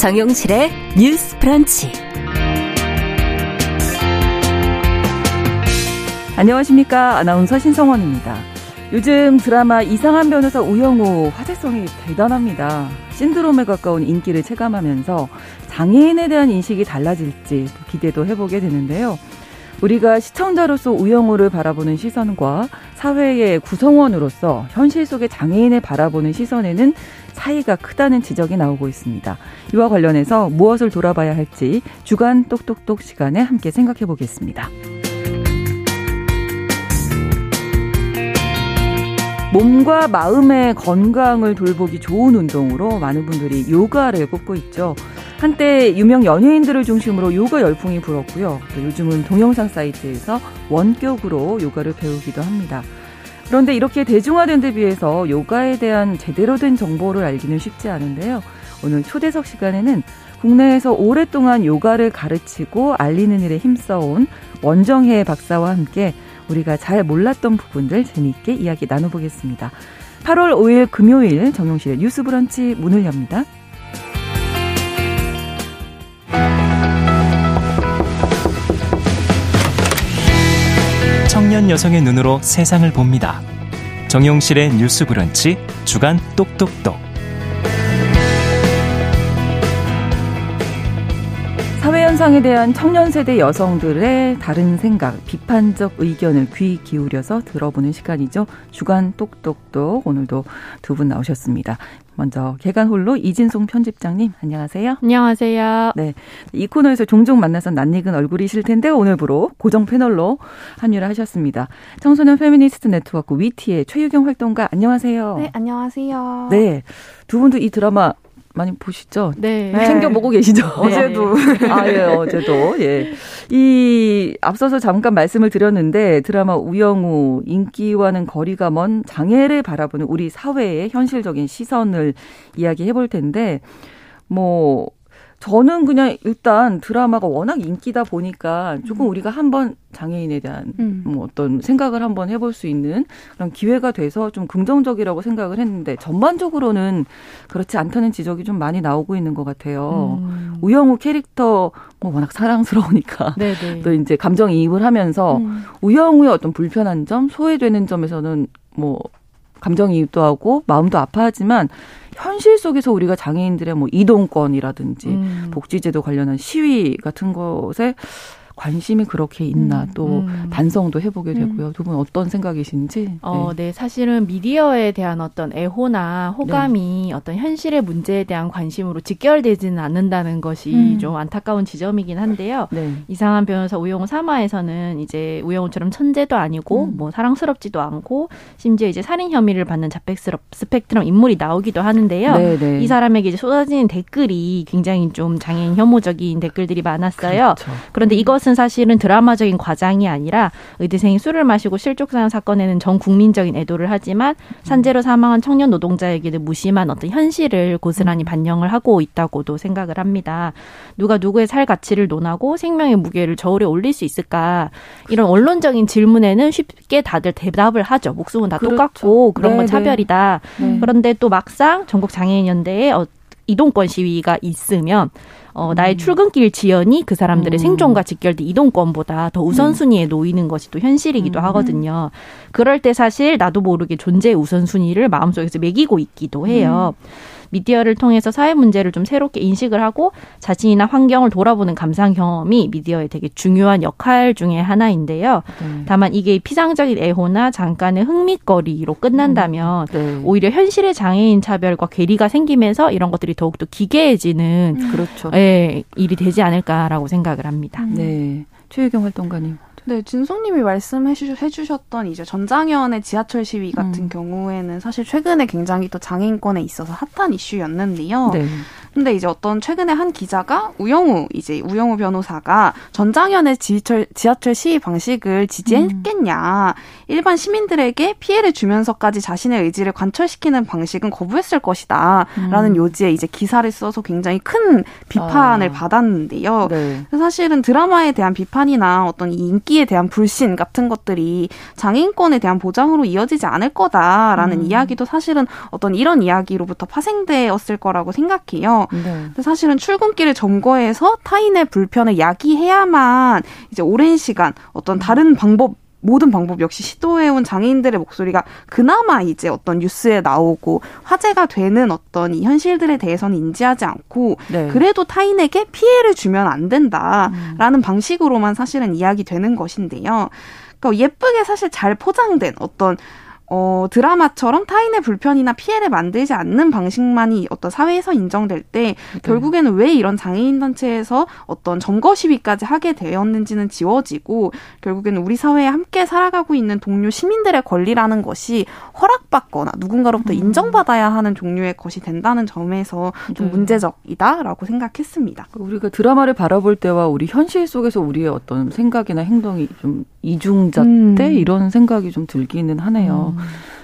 정용실의 뉴스 프런치. 안녕하십니까. 아나운서 신성원입니다. 요즘 드라마 이상한 변호사 우영우 화제성이 대단합니다. 신드롬에 가까운 인기를 체감하면서 장애인에 대한 인식이 달라질지 기대도 해보게 되는데요. 우리가 시청자로서 우영우를 바라보는 시선과 사회의 구성원으로서 현실 속의 장애인을 바라보는 시선에는 차이가 크다는 지적이 나오고 있습니다. 이와 관련해서 무엇을 돌아봐야 할지 주간 똑똑똑 시간에 함께 생각해 보겠습니다. 몸과 마음의 건강을 돌보기 좋은 운동으로 많은 분들이 요가를 꼽고 있죠. 한때 유명 연예인들을 중심으로 요가 열풍이 불었고요. 요즘은 동영상 사이트에서 원격으로 요가를 배우기도 합니다. 그런데 이렇게 대중화된 데 비해서 요가에 대한 제대로 된 정보를 알기는 쉽지 않은데요. 오늘 초대석 시간에는 국내에서 오랫동안 요가를 가르치고 알리는 일에 힘써온 원정혜 박사와 함께 우리가 잘 몰랐던 부분들 재미있게 이야기 나눠보겠습니다. 8월 5일 금요일 정용실의 뉴스 브런치 문을 엽니다. 청년 여성의 눈으로 세상을 봅니다. 정용실의 뉴스 브런치 주간 똑똑똑. 사회 현상에 대한 청년 세대 여성들의 다른 생각, 비판적 의견을 귀 기울여서 들어보는 시간이죠. 주간 똑똑똑 오늘도 두 분 나오셨습니다. 먼저 개간 홀로 이진송 편집장님 안녕하세요. 안녕하세요. 네. 이 코너에서 종종 만나서 낯익은 얼굴이실 텐데 오늘부로 고정 패널로 합류를 하셨습니다. 청소년 페미니스트 네트워크 위티의 최유경 활동가 안녕하세요. 네, 안녕하세요. 네. 두 분도 이 드라마 많이 보시죠? 네. 챙겨 보고 계시죠? 네. 어제도. 아, 예, 어제도. 예. 이, 앞서서 잠깐 말씀을 드렸는데 드라마 우영우 인기와는 거리가 먼 장애를 바라보는 우리 사회의 현실적인 시선을 이야기해 볼 텐데, 뭐, 저는 그냥 일단 드라마가 워낙 인기다 보니까 조금 음. 우리가 한번 장애인에 대한 음. 뭐 어떤 생각을 한번 해볼 수 있는 그런 기회가 돼서 좀 긍정적이라고 생각을 했는데 전반적으로는 그렇지 않다는 지적이 좀 많이 나오고 있는 것 같아요. 음. 우영우 캐릭터 뭐 워낙 사랑스러우니까 네네. 또 이제 감정 이입을 하면서 음. 우영우의 어떤 불편한 점, 소외되는 점에서는 뭐 감정이입도 하고 마음도 아파하지만 현실 속에서 우리가 장애인들의 뭐 이동권이라든지 음. 복지제도 관련한 시위 같은 것에 관심이 그렇게 있나 음, 또 음. 반성도 해보게 되고요. 두 분 어떤 생각이신지? 어, 네. 사실은 미디어에 대한 어떤 애호나 호감이 네. 어떤 현실의 문제에 대한 관심으로 직결되지는 않는다는 것이 음. 좀 안타까운 지점이긴 한데요. 네. 이상한 변호사 우영우 3화에서는 이제 우영우처럼 천재도 아니고 음. 뭐 사랑스럽지도 않고 심지어 이제 살인 혐의를 받는 자백스럽 스펙트럼 인물이 나오기도 하는데요. 네, 네. 이 사람에게 이제 쏟아지는 댓글이 굉장히 좀 장애인 혐오적인 댓글들이 많았어요. 그렇죠. 그런데 이것은 사실은 드라마적인 과장이 아니라 의대생이 술을 마시고 실족사는 사건에는 전 국민적인 애도를 하지만 산재로 사망한 청년 노동자에게는 무심한 어떤 현실을 고스란히 반영을 하고 있다고도 생각을 합니다. 누가 누구의 살 가치를 논하고 생명의 무게를 저울에 올릴 수 있을까? 이런 언론적인 질문에는 쉽게 다들 대답을 하죠. 목숨은 다 그렇죠. 똑같고 그런 네, 건 네. 차별이다. 네. 그런데 또 막상 전국 장애인 연대에 어, 이동권 시위가 있으면 어, 나의 출근길 지연이 그 사람들의 음. 생존과 직결된 이동권보다 더 우선순위에 놓이는 것이 또 현실이기도 음. 하거든요. 그럴 때 사실 나도 모르게 존재의 우선순위를 마음속에서 매기고 있기도 해요. 미디어를 통해서 사회 문제를 좀 새롭게 인식을 하고 자신이나 환경을 돌아보는 감상 경험이 미디어의 되게 중요한 역할 중에 하나인데요. 네. 다만 이게 피상적인 애호나 잠깐의 흥미거리로 끝난다면 네. 오히려 현실의 장애인 차별과 괴리가 생기면서 이런 것들이 더욱더 기괴해지는 그렇죠. 예, 일이 되지 않을까라고 생각을 합니다. 네. 최유경 활동가님. 네, 진송님이 말씀해 주- 해주셨던 이제 전장현의 지하철 시위 같은 음. 경우에는 사실 최근에 굉장히 또 장애인권에 있어서 핫한 이슈였는데요. 네. 근데 이제 어떤 최근에 한 기자가 우영우 이제 우영우 변호사가 전장현의 지하철 지하철 시위 방식을 지지했겠냐 일반 시민들에게 피해를 주면서까지 자신의 의지를 관철시키는 방식은 거부했을 것이다라는 음. 요지에 이제 기사를 써서 굉장히 큰 비판을 아. 받았는데요. 네. 사실은 드라마에 대한 비판이나 어떤 이 인기에 대한 불신 같은 것들이 장애인권에 대한 보장으로 이어지지 않을 거다라는 음. 이야기도 사실은 어떤 이런 이야기로부터 파생되었을 거라고 생각해요. 네. 사실은 출근길을 점거해서 타인의 불편을 야기해야만 이제 오랜 시간 어떤 다른 방법 모든 방법 역시 시도해온 장애인들의 목소리가 그나마 이제 어떤 뉴스에 나오고 화제가 되는 어떤 이 현실들에 대해서는 인지하지 않고 네. 그래도 타인에게 피해를 주면 안 된다라는 음. 방식으로만 사실은 이야기 되는 것인데요. 그러니까 예쁘게 사실 잘 포장된 어떤 어, 드라마처럼 타인의 불편이나 피해를 만들지 않는 방식만이 어떤 사회에서 인정될 때 네. 결국에는 왜 이런 장애인 단체에서 어떤 점거 시위까지 하게 되었는지는 지워지고 결국에는 우리 사회에 함께 살아가고 있는 동료 시민들의 권리라는 것이 허락받거나 누군가로부터 음. 인정받아야 하는 종류의 것이 된다는 점에서 좀 네. 문제적이다라고 생각했습니다. 우리가 드라마를 바라볼 때와 우리 현실 속에서 우리의 어떤 생각이나 행동이 좀 이중잣대 음. 이런 생각이 좀 들기는 하네요. 음.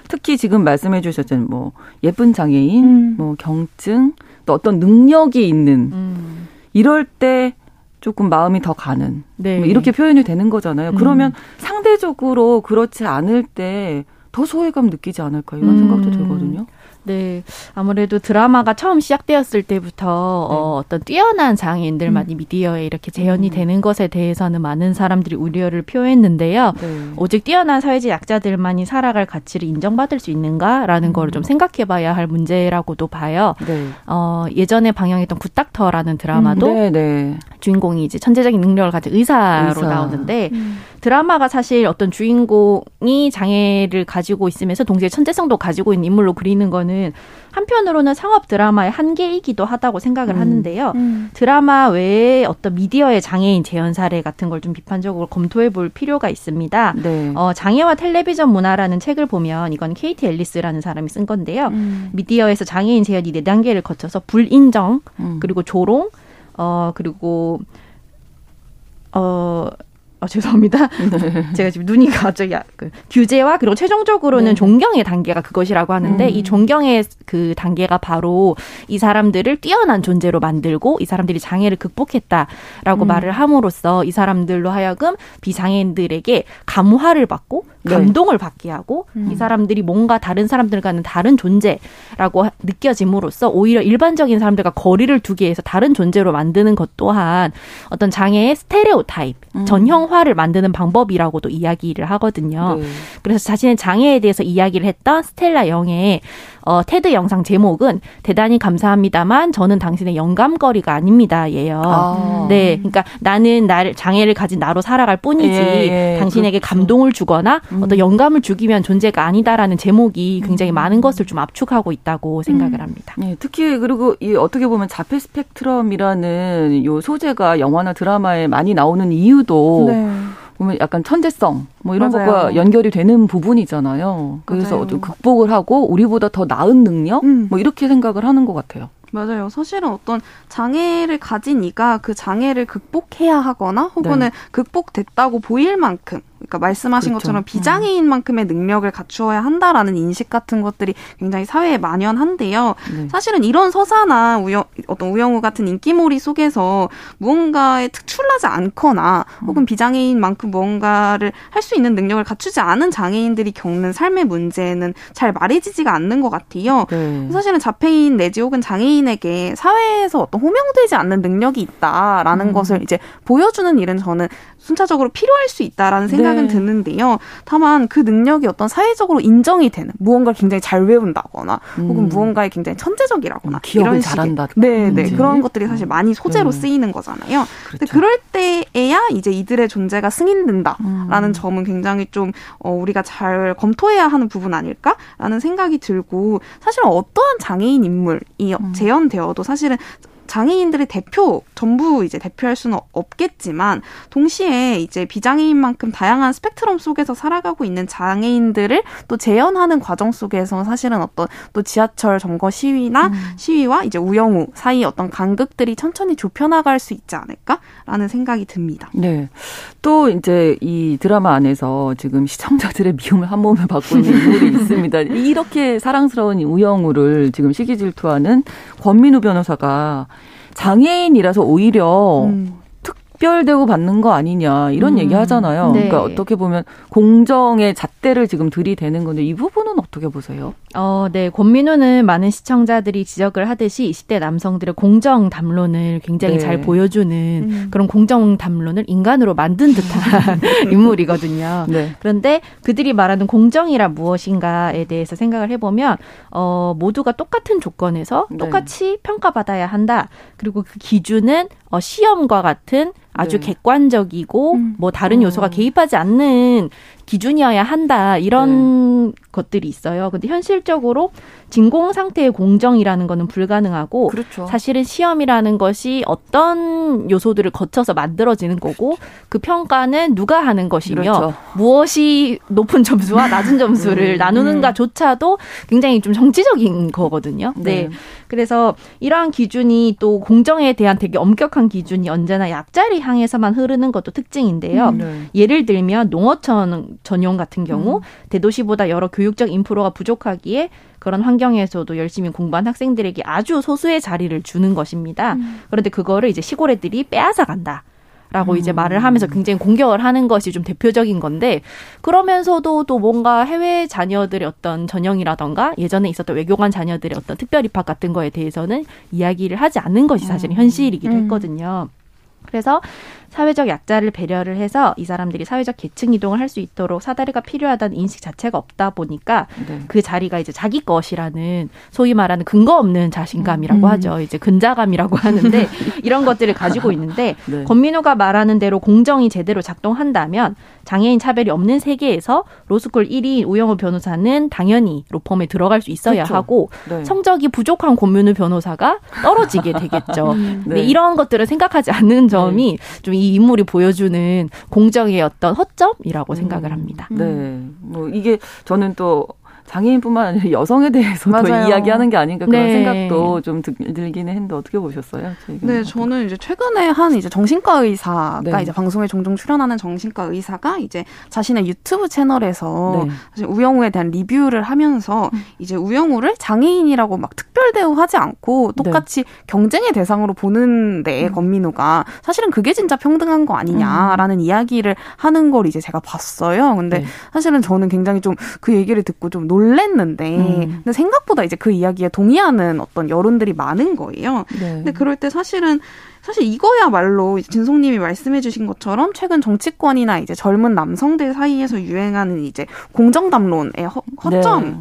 특히 지금 말씀해 주셨던 뭐 예쁜 장애인, 음. 뭐 경증, 또 어떤 능력이 있는 음. 이럴 때 조금 마음이 더 가는 네. 뭐 이렇게 표현이 되는 거잖아요. 음. 그러면 상대적으로 그렇지 않을 때 더 소외감 느끼지 않을까 이런 생각도 들거든요. 네. 아무래도 드라마가 처음 시작되었을 때부터 네. 어, 어떤 뛰어난 장애인들만이 음. 미디어에 이렇게 재현이 음. 되는 것에 대해서는 많은 사람들이 우려를 표했는데요. 네. 오직 뛰어난 사회적 약자들만이 살아갈 가치를 인정받을 수 있는가라는 음. 거를 좀 생각해 봐야 할 문제라고도 봐요. 네. 어, 예전에 방영했던 굿닥터라는 드라마도 음. 네, 네. 주인공이 이제 천재적인 능력을 가진 의사로 의사. 나오는데 음. 드라마가 사실 어떤 주인공이 장애를 가지고 있으면서 동시에 천재성도 가지고 있는 인물로 그리는 거는 한편으로는 상업 드라마의 한계이기도 하다고 생각을 음. 하는데요. 음. 드라마 외에 어떤 미디어의 장애인 재현 사례 같은 걸 좀 비판적으로 검토해 볼 필요가 있습니다. 네. 어, 장애와 텔레비전 문화라는 책을 보면 이건 케이티 앨리스라는 사람이 쓴 건데요. 음. 미디어에서 장애인 재현이 네 단계를 거쳐서 불인정, 음. 그리고 조롱, 어, 그리고 어, 아, 죄송합니다. 네. 제가 지금 눈이 갑자기 그 규제와 그리고 최종적으로는 네. 존경의 단계가 그것이라고 하는데 음. 이 존경의 그 단계가 바로 이 사람들을 뛰어난 존재로 만들고 이 사람들이 장애를 극복했다라고 음. 말을 함으로써 이 사람들로 하여금 비장애인들에게 감화를 받고 네. 감동을 네. 받게 하고 음. 이 사람들이 뭔가 다른 사람들과는 다른 존재라고 느껴짐으로써 오히려 일반적인 사람들과 거리를 두게 해서 다른 존재로 만드는 것 또한 어떤 장애의 스테레오 타입 음. 전형화를 만드는 방법이라고도 이야기를 하거든요. 네. 그래서 자신의 장애에 대해서 이야기를 했던 스텔라 영의 어, 테드 영상 제목은 대단히 감사합니다만 저는 당신의 영감거리가 아닙니다. 예요. 아. 네. 그러니까 나는 나를 장애를 가진 나로 살아갈 뿐이지 예, 예, 당신에게 그렇죠. 감동을 주거나 음. 어떤 영감을 주기 위한 존재가 아니다라는 제목이 굉장히 음. 많은 것을 좀 압축하고 있다고 생각을 음. 합니다. 네, 특히 그리고 이 어떻게 보면 자폐 스펙트럼이라는 요 소재가 영화나 드라마에 많이 나오는 이유도 네. 보면 약간 천재성 뭐 이런 맞아요. 것과 연결이 되는 부분이잖아요. 그래서 맞아요. 좀 극복을 하고 우리보다 더 나은 능력 음. 뭐 이렇게 생각을 하는 것 같아요. 맞아요. 사실은 어떤 장애를 가진 이가 그 장애를 극복해야 하거나 혹은 네. 극복됐다고 보일 만큼 그러니까 말씀하신 그렇죠. 것처럼 비장애인만큼의 능력을 갖추어야 한다라는 인식 같은 것들이 굉장히 사회에 만연한데요. 네. 사실은 이런 서사나 우영, 어떤 우영우 같은 인기몰이 속에서 무언가에 특출나지 않거나 혹은 음. 비장애인만큼 무언가를 할 수 있는 능력을 갖추지 않은 장애인들이 겪는 삶의 문제는 잘 말해지지가 않는 것 같아요. 네. 사실은 자폐인 내지 혹은 장애인에게 사회에서 어떤 호명되지 않는 능력이 있다라는 음. 것을 이제 보여주는 일은 저는 순차적으로 필요할 수 있다라는 생각은 네. 드는데요. 다만 그 능력이 어떤 사회적으로 인정이 되는 무언가를 굉장히 잘 외운다거나 음. 혹은 무언가에 굉장히 천재적이라거나 음, 이런 잘한다. 네, 네. 그런 것들이 사실 많이 소재로 네. 쓰이는 거잖아요. 그렇죠. 근데 그럴 때에야 이제 이들의 존재가 승인된다라는 음. 점은 굉장히 좀 어, 우리가 잘 검토해야 하는 부분 아닐까라는 생각이 들고 사실 은 어떠한 장애인 인물이 음. 재현되어도 사실은 장애인들의 대표 전부 이제 대표할 수는 없겠지만 동시에 이제 비장애인만큼 다양한 스펙트럼 속에서 살아가고 있는 장애인들을 또 재현하는 과정 속에서 사실은 어떤 또 지하철 점거 시위나 음. 시위와 이제 우영우 사이 어떤 간극들이 천천히 좁혀 나갈 수 있지 않을까라는 생각이 듭니다. 네. 또 이제 이 드라마 안에서 지금 시청자들의 미움을 한 몸에 받고 있는 인물이 있습니다. 이렇게 사랑스러운 우영우를 지금 시기 질투하는 권민우 변호사가 장애인이라서 오히려 음. 특별 대우 받는 거 아니냐 이런 음. 얘기 하잖아요. 네. 그러니까 어떻게 보면 공정의 잣대를 지금 들이대는 건데 이 부분은 어떻게 보세요? 어, 네. 권민우는 많은 시청자들이 지적을 하듯이 20대 남성들의 공정 담론을 굉장히 네. 잘 보여주는 음. 그런 공정 담론을 인간으로 만든 듯한 인물이거든요. 네. 그런데 그들이 말하는 공정이란 무엇인가에 대해서 생각을 해보면 어, 모두가 똑같은 조건에서 네. 똑같이 평가받아야 한다. 그리고 그 기준은 어, 시험과 같은 아주 네. 객관적이고 음. 뭐 다른 어. 요소가 개입하지 않는 기준이어야 한다. 이런 것들이 있어요. 근데 현실적으로 진공 상태의 공정이라는 거는 불가능하고 그렇죠. 사실은 시험이라는 것이 어떤 요소들을 거쳐서 만들어지는 거고 그 평가는 누가 하는 것이며 그렇죠. 무엇이 높은 점수와 낮은 점수를 음, 나누는가조차도 굉장히 좀 정치적인 거거든요. 네. 그래서 이러한 기준이 또 공정에 대한 되게 엄격한 기준이 언제나 약자를 향해서만 흐르는 것도 특징인데요. 네. 예를 들면 농어촌 전용 같은 경우 대도시보다 여러 교육적 인프라가 부족하기에 그런 환경에서도 열심히 공부한 학생들에게 아주 소수의 자리를 주는 것입니다. 그런데 그거를 이제 시골 애들이 빼앗아 간다. 라고 이제 말을 하면서 굉장히 공격을 하는 것이 좀 대표적인 건데 그러면서도 또 뭔가 해외 자녀들의 어떤 전형이라던가 예전에 있었던 외교관 자녀들의 어떤 특별 입학 같은 거에 대해서는 이야기를 하지 않는 것이 사실은 현실이기도 음. 했거든요. 그래서 사회적 약자를 배려를 해서 이 사람들이 사회적 계층 이동을 할 수 있도록 사다리가 필요하다는 인식 자체가 없다 보니까 네. 그 자리가 이제 자기 것이라는 소위 말하는 근거 없는 자신감이라고 음. 하죠. 이제 근자감이라고 하는데 이런 것들을 가지고 있는데 네. 권민호가 말하는 대로 공정이 제대로 작동한다면 장애인 차별이 없는 세계에서 로스쿨 1위인 우영우 변호사는 당연히 로펌에 들어갈 수 있어야 그렇죠. 하고 네. 성적이 부족한 권민우 변호사가 떨어지게 되겠죠. 음. 근데 네. 이런 것들을 생각하지 않는 점이 좀이 인물이 보여주는 공정의 어떤 허점이라고 생각을 합니다. 네. 뭐 이게 저는 또 장애인뿐만 아니라 여성에 대해서 더 맞아요. 이야기하는 게 아닌가 그런 네. 생각도 좀 들, 들기는 했는데 어떻게 보셨어요? 제 네, 저는 이제 최근에 한 이제 정신과 의사가 네. 이제 방송에 종종 출연하는 정신과 의사가 이제 자신의 유튜브 채널에서 네. 사실 우영우에 대한 리뷰를 하면서 음. 이제 우영우를 장애인이라고 막 특별 대우하지 않고 네. 똑같이 경쟁의 대상으로 보는데 음. 권민우가 사실은 그게 진짜 평등한 거 아니냐라는 이야기를 하는 걸 이제 제가 봤어요. 근데 네. 사실은 저는 굉장히 좀 그 얘기를 듣고 좀 놀랬는데 음. 근데 생각보다 이제 그 이야기에 동의하는 어떤 여론들이 많은 거예요. 네. 근데 그럴 때 사실은 사실 이거야말로 진송님이 말씀해주신 것처럼 최근 정치권이나 이제 젊은 남성들 사이에서 유행하는 이제 공정담론의 허, 허점. 네.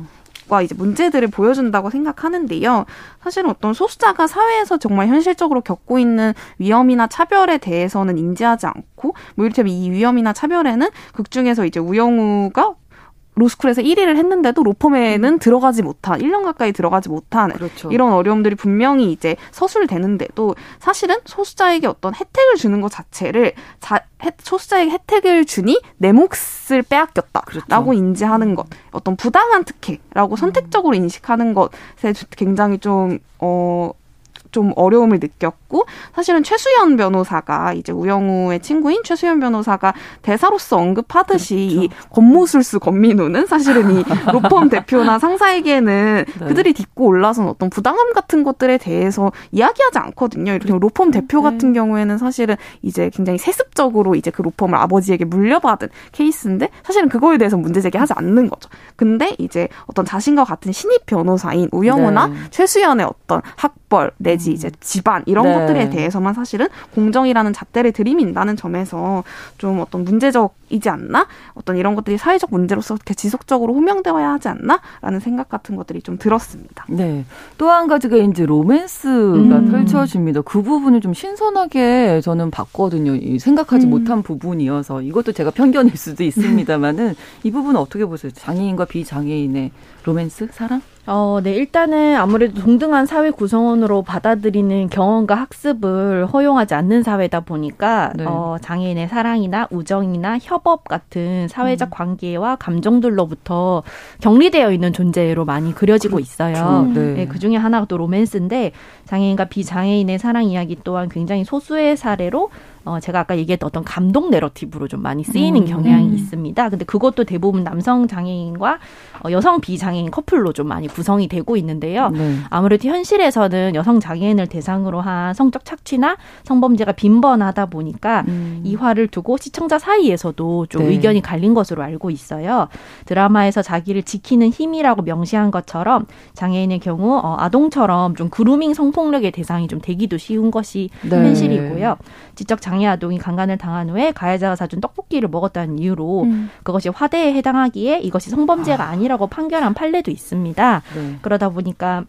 과 이제 문제들을 보여준다고 생각하는데요. 사실은 어떤 소수자가 사회에서 정말 현실적으로 겪고 있는 위험이나 차별에 대해서는 인지하지 않고, 뭐 이를테면 이 위험이나 차별에는 극 중에서 이제 우영우가 로스쿨에서 1위를 했는데도 로펌에는 들어가지 못한, 1년 가까이 들어가지 못한 그렇죠. 이런 어려움들이 분명히 이제 서술되는데도 사실은 소수자에게 어떤 혜택을 주는 것 자체를 자, 혜- 소수자에게 혜택을 주니 내 몫을 빼앗겼다라고 그렇죠. 인지하는 것, 어떤 부당한 특혜라고 선택적으로 인식하는 것에 굉장히 좀 어. 좀 어려움을 느꼈고 사실은 최수연 변호사가 이제 우영우의 친구인 최수연 변호사가 대사로서 언급하듯이 이 권모술수 권민우는 사실은 이 로펌 대표나 상사에게는 네. 그들이 딛고 올라선 어떤 부당함 같은 것들에 대해서 이야기하지 않거든요. 이렇게 로펌 대표 같은 경우에는 사실은 이제 굉장히 세습적으로 이제 그 로펌을 아버지에게 물려받은 케이스인데 사실은 그거에 대해서 문제 제기하지 않는 거죠. 근데 이제 어떤 자신과 같은 신입 변호사인 우영우나 네. 최수연의 어떤 학벌 내지 이제 집안 이런 네. 것들에 대해서만 사실은 공정이라는 잣대를 들이민다는 점에서 좀 어떤 문제적이지 않나? 어떤 이런 것들이 사회적 문제로서 이렇게 지속적으로 호명되어야 하지 않나?라는 생각 같은 것들이 좀 들었습니다. 네. 또 한 가지가 이제 로맨스가 음. 펼쳐집니다. 그 부분을 좀 신선하게 저는 봤거든요. 이 생각하지 음. 못한 부분이어서 이것도 제가 편견일 수도 있습니다만은 이 부분은 어떻게 보세요? 장애인과 비장애인의 로맨스 사랑? 어, 네. 일단은 아무래도 동등한 사회 구성원으로 받아들이는 경험과 학습을 허용하지 않는 사회다 보니까 네. 어, 장애인의 사랑이나 우정이나 협업 같은 음. 사회적 관계와 감정들로부터 격리되어 있는 존재로 많이 그려지고 있어요. 네. 네, 그 중에 하나가 또 로맨스인데 장애인과 비장애인의 사랑 이야기 또한 굉장히 소수의 사례로 어, 제가 아까 얘기했던 어떤 감동 내러티브로 좀 많이 쓰이는 음, 경향이 음. 있습니다. 근데 그것도 대부분 남성 장애인과 어, 여성 비장애인 커플로 좀 많이 구성이 되고 있는데요. 네. 아무래도 현실에서는 여성 장애인을 대상으로 한 성적 착취나 성범죄가 빈번하다 보니까 음. 이 화를 두고 시청자 사이에서도 좀 네. 의견이 갈린 것으로 알고 있어요. 드라마에서 자기를 지키는 힘이라고 명시한 것처럼 장애인의 경우 어, 아동처럼 좀 그루밍 성폭력의 대상이 좀 되기도 쉬운 것이 네. 현실이고요. 지적 장애 아동이 강간을 당한 후에 가해자가 사준 떡볶이를 먹었다는 이유로 음. 그것이 화대에 해당하기에 이것이 성범죄가 아. 니라고 판결한 판례도 있습니다. 네. 그러다 보니까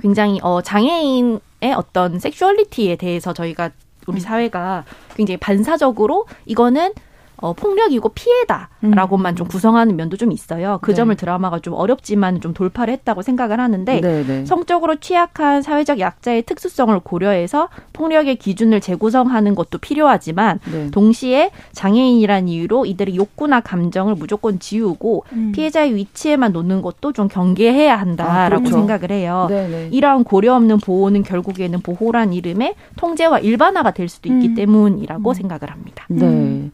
굉장히 어 장애인의 어떤 섹슈얼리티에 대해서 저희가 우리 음. 사회가 굉장히 반사적으로 이거는 어, 폭력이고 피해다라고만 음. 좀 구성하는 면도 좀 있어요. 그 네. 점을 드라마가 좀 어렵지만 좀 돌파를 했다고 생각을 하는데 네, 네. 성적으로 취약한 사회적 약자의 특수성을 고려해서 폭력의 기준을 재구성하는 것도 필요하지만 네. 동시에 장애인이란 이유로 이들의 욕구나 감정을 무조건 지우고 음. 피해자의 위치에만 놓는 것도 좀 경계해야 한다라고 아, 그렇죠. 생각을 해요. 네, 네. 이러한 고려 없는 보호는 결국에는 보호란 이름의 통제와 일반화가 될 수도 있기 음. 때문이라고 음. 생각을 합니다. 네.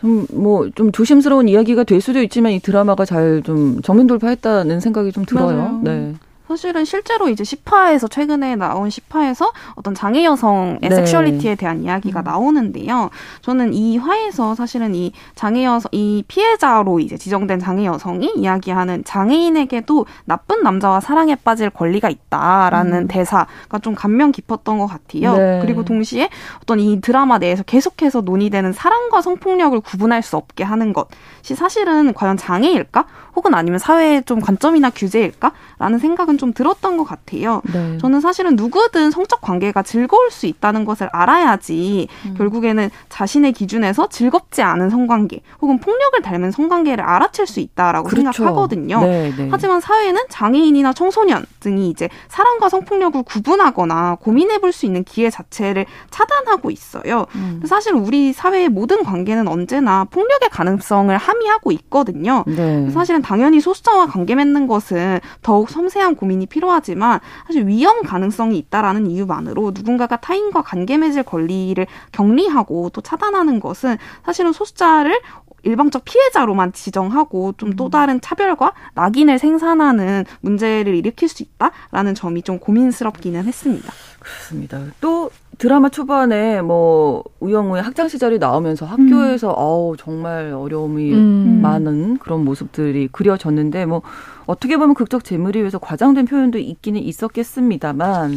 좀, 뭐, 좀 조심스러운 이야기가 될 수도 있지만 이 드라마가 잘 좀 정면 돌파했다는 생각이 좀 들어요. 맞아요. 네. 사실은 실제로 이제 10화에서 최근에 나온 10화에서 어떤 장애 여성의 네. 섹슈얼리티에 대한 이야기가 음. 나오는데요. 저는 이 화에서 사실은 이 장애 여성 이 피해자로 이제 지정된 장애 여성이 이야기하는 장애인에게도 나쁜 남자와 사랑에 빠질 권리가 있다라는 음. 대사가 좀 감명 깊었던 것 같아요. 네. 그리고 동시에 어떤 이 드라마 내에서 계속해서 논의되는 사랑과 성폭력을 구분할 수 없게 하는 것이 사실은 과연 장애일까? 혹은 아니면 사회의 좀 관점이나 규제일까라는 생각은 좀 들었던 것 같아요. 네. 저는 사실은 누구든 성적 관계가 즐거울 수 있다는 것을 알아야지 음. 결국에는 자신의 기준에서 즐겁지 않은 성관계 혹은 폭력을 닮은 성관계를 알아챌 수 있다라고 그렇죠. 생각하거든요. 네, 네. 하지만 사회는 장애인이나 청소년 등이 이제 사랑과 성폭력을 구분하거나 고민해 볼 수 있는 기회 자체를 차단하고 있어요. 음. 사실 우리 사회의 모든 관계는 언제나 폭력의 가능성을 함의하고 있거든요. 네. 사실은 당연히 소수자와 관계 맺는 것은 더욱 섬세한 고민이 필요하지만 사실 위험 가능성이 있다라는 이유만으로 누군가가 타인과 관계 맺을 권리를 격리하고 또 차단하는 것은 사실은 소수자를 일방적 피해자로만 지정하고 좀또 다른 차별과 낙인을 생산하는 문제를 일으킬 수 있다라는 점이 좀 고민스럽기는 했습니다. 그렇습니다. 또 드라마 초반에 뭐 우영우의 학창 시절이 나오면서 학교에서 음. 어우 정말 어려움이 음. 많은 그런 모습들이 그려졌는데 뭐 어떻게 보면 극적 재물이 위해서 과장된 표현도 있기는 있었겠습니다만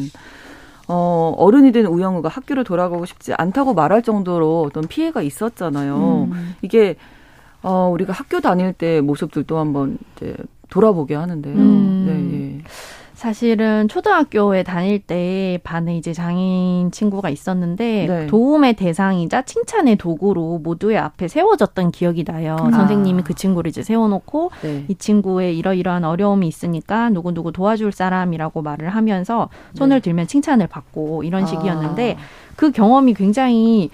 어, 어른이 된 우영우가 학교를 돌아가고 싶지 않다고 말할 정도로 어떤 피해가 있었잖아요. 음. 이게 어, 우리가 학교 다닐 때 모습들도 한번 이제 돌아보게 하는데요. 음. 네, 예. 사실은 초등학교에 다닐 때 반에 이제 장애인 친구가 있었는데 네. 도움의 대상이자 칭찬의 도구로 모두의 앞에 세워졌던 기억이 나요. 아. 선생님이 그 친구를 이제 세워놓고 네. 이 친구의 이러이러한 어려움이 있으니까 누구 누구 도와줄 사람이라고 말을 하면서 손을 네. 들면 칭찬을 받고 이런 식이었는데 아. 그 경험이 굉장히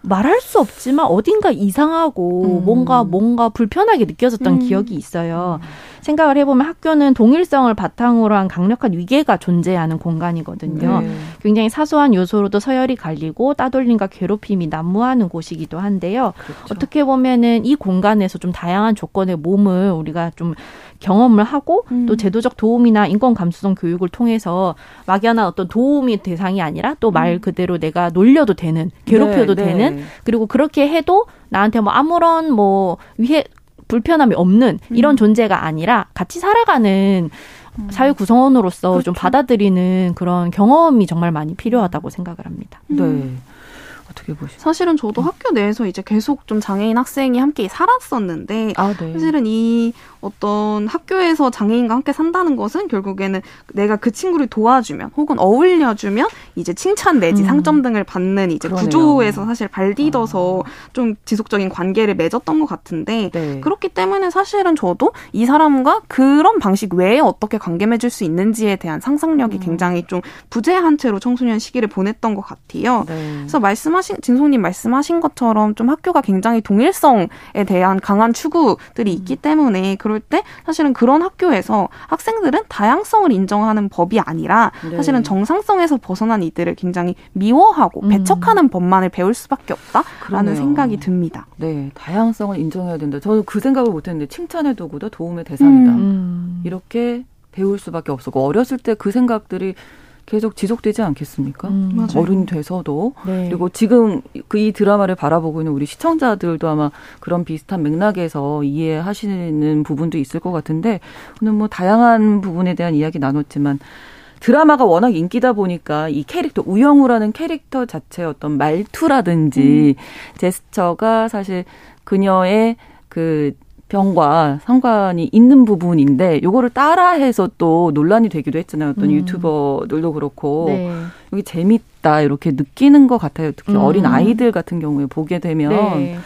말할 수 없지만 어딘가 이상하고 음. 뭔가 뭔가 불편하게 느껴졌던 음. 기억이 있어요. 음. 생각을 해보면 학교는 동일성을 바탕으로 한 강력한 위계가 존재하는 공간이거든요. 네. 굉장히 사소한 요소로도 서열이 갈리고 따돌림과 괴롭힘이 난무하는 곳이기도 한데요. 그렇죠. 어떻게 보면은 이 공간에서 좀 다양한 조건의 몸을 우리가 좀 경험을 하고 음. 또 제도적 도움이나 인권 감수성 교육을 통해서 막연한 어떤 도움이 대상이 아니라 또말 음. 그대로 내가 놀려도 되는 괴롭혀도 네, 네. 되는 그리고 그렇게 해도 나한테 뭐 아무런 뭐 위해 불편함이 없는 이런 음. 존재가 아니라 같이 살아가는 음. 사회 구성원으로서 그렇죠. 좀 받아들이는 그런 경험이 정말 많이 필요하다고 생각을 합니다. 네. 어떻게 보시죠? 사실은 저도 음. 학교 내에서 이제 계속 좀 장애인 학생이 함께 살았었는데 아, 네. 사실은 이 어떤 학교에서 장애인과 함께 산다는 것은 결국에는 내가 그 친구를 도와주면 혹은 어울려주면 이제 칭찬 내지 음. 상점 등을 받는 이제 그러네요. 구조에서 사실 발디뎌서 아. 좀 지속적인 관계를 맺었던 것 같은데 네. 그렇기 때문에 사실은 저도 이 사람과 그런 방식 외에 어떻게 관계 맺을 수 있는지에 대한 상상력이 음. 굉장히 좀 부재한 채로 청소년 시기를 보냈던 것 같아요. 네. 그래서 말씀하신 진송님 말씀하신 것처럼 좀 학교가 굉장히 동일성에 대한 강한 추구들이 있기 음. 때문에 그런 그럴 때 사실은 그런 학교에서 학생들은 다양성을 인정하는 법이 아니라 네. 사실은 정상성에서 벗어난 이들을 굉장히 미워하고 음. 배척하는 법만을 배울 수밖에 없다라는 그러네요. 생각이 듭니다. 네, 다양성을 인정해야 된다. 저는 그 생각을 못했는데 칭찬의 도구도 도움의 대상이다. 음. 이렇게 배울 수밖에 없었고 어렸을 때 그 생각들이 계속 지속되지 않겠습니까? 음. 맞아요. 어른이 돼서도 네. 그리고 지금 그 이 드라마를 바라보고 있는 우리 시청자들도 아마 그런 비슷한 맥락에서 이해하시는 부분도 있을 것 같은데 오늘 뭐 다양한 부분에 대한 이야기 나눴지만 드라마가 워낙 인기다 보니까 이 캐릭터 우영우라는 캐릭터 자체의 어떤 말투라든지 제스처가 사실 그녀의 그 병과 상관이 있는 부분인데 요거를 따라해서 또 논란이 되기도 했잖아요. 어떤 음. 유튜버들도 그렇고 네. 여기 재밌다 이렇게 느끼는 것 같아요. 특히 음. 어린 아이들 같은 경우에 보게 되면 네.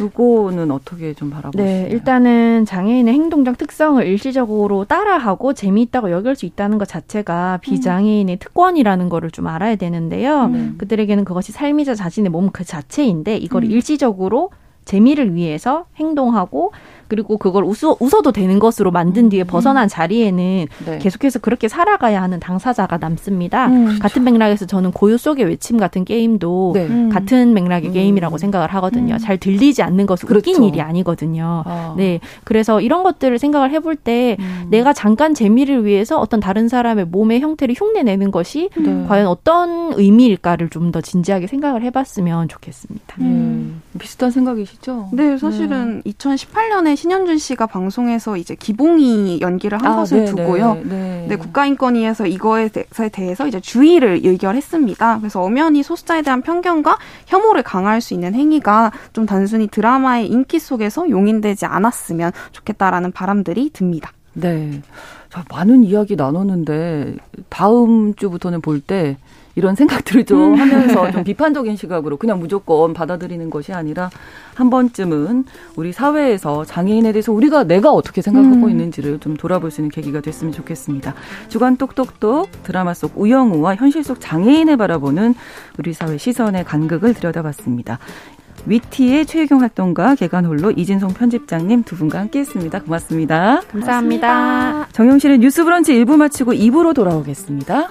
요거는 어떻게 좀 바라보시나요? 네, 일단은 장애인의 행동적 특성을 일시적으로 따라하고 재미있다고 여길 수 있다는 것 자체가 비장애인의 특권이라는 거를 좀 알아야 되는데요. 음. 그들에게는 그것이 삶이자 자신의 몸 그 자체인데 이걸 음. 일시적으로 재미를 위해서 행동하고 그리고 그걸 웃어, 웃어도 되는 것으로 만든 뒤에 벗어난 자리에는 네. 계속해서 그렇게 살아가야 하는 당사자가 남습니다. 음. 같은 맥락에서 저는 고요 속의 외침 같은 게임도 네. 음. 같은 맥락의 음. 게임이라고 생각을 하거든요. 음. 잘 들리지 않는 것은 그렇죠. 웃긴 일이 아니거든요. 아. 네. 그래서 이런 것들을 생각을 해볼 때 음. 내가 잠깐 재미를 위해서 어떤 다른 사람의 몸의 형태를 흉내내는 것이 네. 과연 어떤 의미일까를 좀 더 진지하게 생각을 해봤으면 좋겠습니다. 음. 비슷한 생각이시죠? 네, 사실은 2018년에 신현준 씨가 방송에서 이제 기봉이 연기를 한 아, 것을 네, 두고요. 네, 네. 네, 국가인권위에서 이거에 대- 대해서 이제 주의를 의결했습니다. 그래서 엄연히 소수자에 대한 편견과 혐오를 강화할 수 있는 행위가 좀 단순히 드라마의 인기 속에서 용인되지 않았으면 좋겠다라는 바람들이 듭니다. 네. 자, 많은 이야기 나눴는데 다음 주부터는 볼때 이런 생각들을 좀 하면서 좀 비판적인 시각으로 그냥 무조건 받아들이는 것이 아니라 한 번쯤은 우리 사회에서 장애인에 대해서 우리가 내가 어떻게 생각하고 음. 있는지를 좀 돌아볼 수 있는 계기가 됐으면 좋겠습니다. 주간 똑똑똑 드라마 속 우영우와 현실 속 장애인을 바라보는 우리 사회 시선의 간극을 들여다봤습니다. 위티의 최유경 활동가 개관홀로 이진송 편집장님 두 분과 함께했습니다. 고맙습니다. 감사합니다. 정용실의 뉴스 브런치 1부 마치고 2부로 돌아오겠습니다.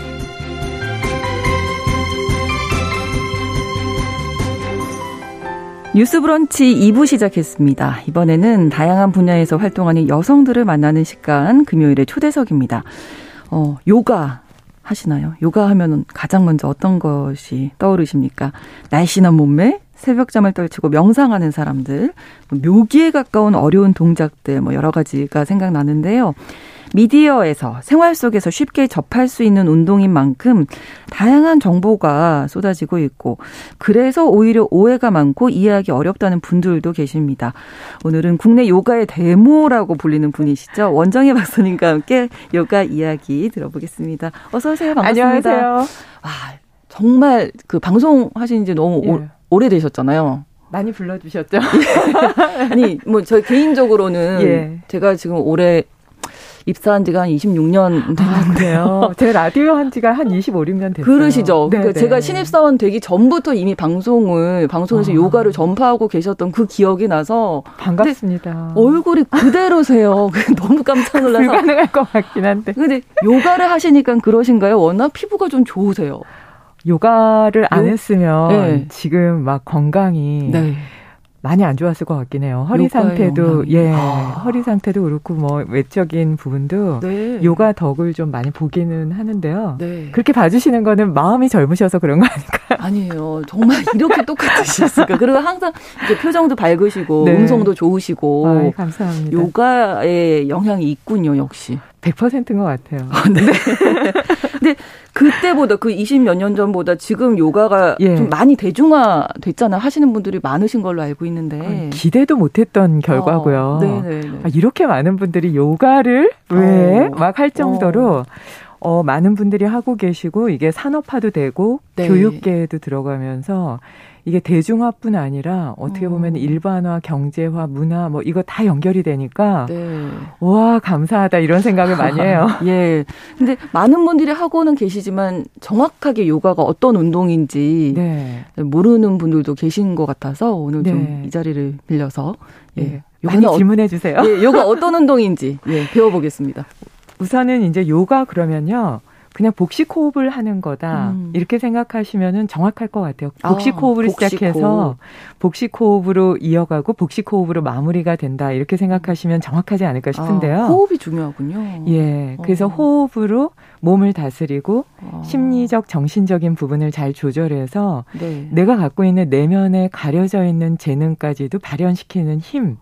뉴스 브런치 2부 시작했습니다. 이번에는 다양한 분야에서 활동하는 여성들을 만나는 시간 금요일의 초대석입니다. 어, 요가 하시나요? 요가 하면은 가장 먼저 어떤 것이 떠오르십니까? 날씬한 몸매, 새벽잠을 떨치고 명상하는 사람들, 묘기에 가까운 어려운 동작들, 뭐 여러 가지가 생각나는데요. 미디어에서 생활 속에서 쉽게 접할 수 있는 운동인 만큼 다양한 정보가 쏟아지고 있고 그래서 오히려 오해가 많고 이해하기 어렵다는 분들도 계십니다. 오늘은 국내 요가의 데모라고 불리는 분이시죠. 원정희 박사님과 함께 요가 이야기 들어보겠습니다. 어서 오세요. 반갑습니다. 안녕하세요. 와, 정말 그 방송 하신 지 너무 오, 예. 오래되셨잖아요. 많이 불러주셨죠? 아니, 뭐, 저 개인적으로는 예. 제가 지금 올해 입사한 지가 한 26년 됐는데요. 아? 제 라디오 한 지가 한 25, 6년 됐어요. 그러시죠. 네, 그러니까 네. 제가 신입사원 되기 전부터 이미 방송을, 방송에서 아. 요가를 전파하고 계셨던 그 기억이 나서 반갑습니다. 얼굴이 그대로세요. 너무 깜짝 놀라서. 불가능할 것 같긴 한데. 근데 요가를 하시니까 그러신가요? 워낙 피부가 좀 좋으세요. 요가를 안 요- 했으면 네. 지금 막 건강이 네. 많이 안 좋았을 것 같긴 해요. 허리 상태도 예, 아. 허리 상태도 그렇고 뭐 외적인 부분도 네. 요가 덕을 좀 많이 보기는 하는데요. 네. 그렇게 봐주시는 거는 마음이 젊으셔서 그런 거 아닐까요? 아니에요. 정말 이렇게 똑같으셨을까? 그리고 항상 이렇게 표정도 밝으시고 네. 음성도 좋으시고 아, 감사합니다. 요가의 영향이 있군요, 역시. 100%인 것 같아요. 아, 네. 근데 그때보다 그 20몇 년 전보다 지금 요가가 예. 좀 많이 대중화 됐잖아 하시는 분들이 많으신 걸로 알고 있는데 기대도 못했던 결과고요. 어, 아, 이렇게 많은 분들이 요가를 왜 막할 어. 정도로 어. 어, 많은 분들이 하고 계시고 이게 산업화도 되고 네. 교육계에도 들어가면서 이게 대중화뿐 아니라 어떻게 보면 음. 일반화, 경제화, 문화 뭐 이거 다 연결이 되니까 네. 와 감사하다 이런 생각을 많이 해요. 예. 근데 많은 분들이 하고는 계시지만 정확하게 요가가 어떤 운동인지 네. 모르는 분들도 계신 것 같아서 오늘 좀이 네. 자리를 빌려서 예. 네. 많이 어, 질문해 주세요. 예, 요가 어떤 운동인지 예, 배워보겠습니다. 우선은 이제 요가 그러면요. 그냥 복식 호흡을 하는 거다 음. 이렇게 생각하시면은 정확할 것 같아요. 복식 아, 호흡을 복식 시작해서. 복식 호흡으로 이어가고 복식 호흡으로 마무리가 된다 이렇게 생각하시면 정확하지 않을까 싶은데요. 아, 호흡이 중요하군요. 예, 그래서 어. 호흡으로 몸을 다스리고 아. 심리적 정신적인 부분을 잘 조절해서 네. 내가 갖고 있는 내면에 가려져 있는 재능까지도 발현시키는 힘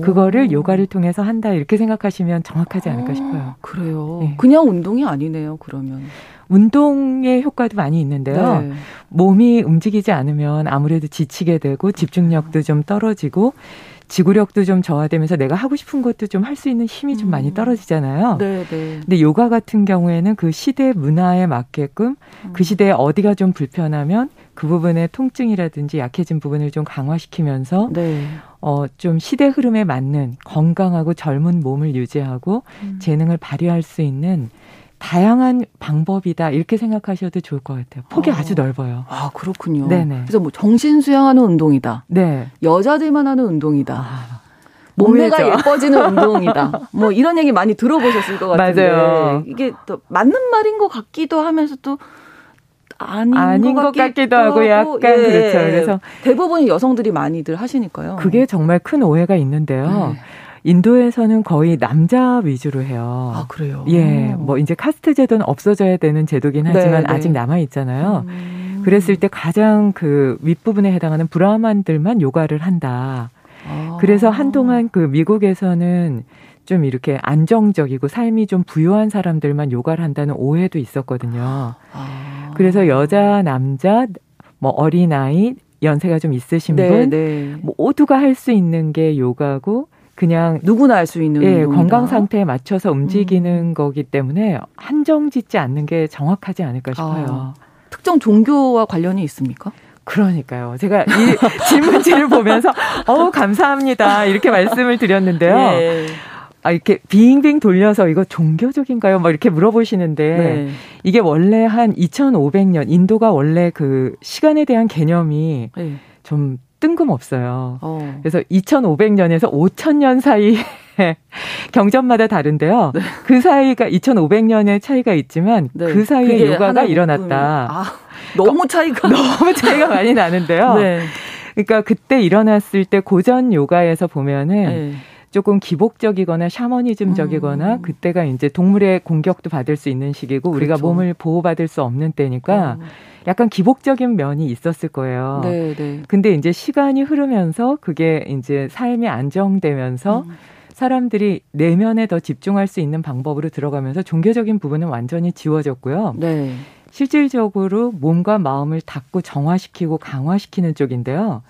그거를 요가를 통해서 한다 이렇게 생각하시면 정확하지 않을까 아, 싶어요. 그래요. 네. 그냥 운동이 아니네요. 그러면. 운동의 효과도 많이 있는데요. 네. 몸이 움직이지 않으면 아무래도 지치게 되고 집중력도 좀 떨어지고 지구력도 좀 저하되면서 내가 하고 싶은 것도 좀 할 수 있는 힘이 좀 많이 음. 떨어지잖아요. 네, 네. 근데 요가 같은 경우에는 그 시대 문화에 맞게끔 그 음. 그 시대에 어디가 좀 불편하면 그 부분의 통증이라든지 약해진 부분을 좀 강화시키면서 네. 어, 좀 시대 흐름에 맞는 건강하고 젊은 몸을 유지하고 음. 재능을 발휘할 수 있는 다양한 방법이다 이렇게 생각하셔도 좋을 것 같아요. 폭이 어. 아주 넓어요. 아 그렇군요. 네네. 그래서 뭐 정신 수양하는 운동이다. 네. 여자들만 하는 운동이다. 아. 몸매가 오해죠. 예뻐지는 운동이다. 뭐 이런 얘기 많이 들어보셨을 것 같은데 맞아요. 이게 또 맞는 말인 것 같기도 하면서 또 아닌, 아닌 것, 같기도, 하고 약간 예. 그렇죠. 그래서 대부분 여성들이 많이들 하시니까요. 그게 정말 큰 오해가 있는데요. 네. 인도에서는 거의 남자 위주로 해요. 아, 그래요? 예. 뭐 이제 카스트 제도는 없어져야 되는 제도긴 하지만 네, 네. 아직 남아 있잖아요. 음. 그랬을 때 가장 그 윗부분에 해당하는 브라만들만 요가를 한다. 아. 그래서 한동안 그 미국에서는 좀 이렇게 안정적이고 삶이 좀 부유한 사람들만 요가를 한다는 오해도 있었거든요. 아. 그래서 여자, 남자, 뭐 어린아이, 연세가 좀 있으신 네, 분, 네. 뭐 모두가 할 수 있는 게 요가고 그냥 누구나 할 수 있는 예, 건강 상태에 맞춰서 움직이는 음. 거기 때문에 한정 짓지 않는 게 정확하지 않을까 싶어요. 아. 특정 종교와 관련이 있습니까? 그러니까요. 제가 이 질문지를 보면서 어우 감사합니다 이렇게 말씀을 드렸는데요. 예. 아, 이렇게 빙빙 돌려서 이거 종교적인가요? 뭐 이렇게 물어보시는데 네. 이게 원래 한 2500년 인도가 원래 그 시간에 대한 개념이 네. 좀 뜬금없어요. 어. 그래서 2500년에서 5000년 사이 경전마다 다른데요. 네. 그 사이가 2500년의 차이가 있지만 네. 그 사이에 요가가 일어났다. 아, 너무 차이가 너무 차이가 많이 나는데요. 네. 그러니까 그때 일어났을 때 고전 요가에서 보면은 네. 조금 기복적이거나 샤머니즘적이거나 음. 그때가 이제 동물의 공격도 받을 수 있는 시기고 그렇죠. 우리가 몸을 보호받을 수 없는 때니까 어. 약간 기복적인 면이 있었을 거예요. 네, 네. 근데 이제 시간이 흐르면서 그게 이제 삶이 안정되면서 음. 사람들이 내면에 더 집중할 수 있는 방법으로 들어가면서 종교적인 부분은 완전히 지워졌고요. 네. 실질적으로 몸과 마음을 닫고 정화시키고 강화시키는 쪽인데요.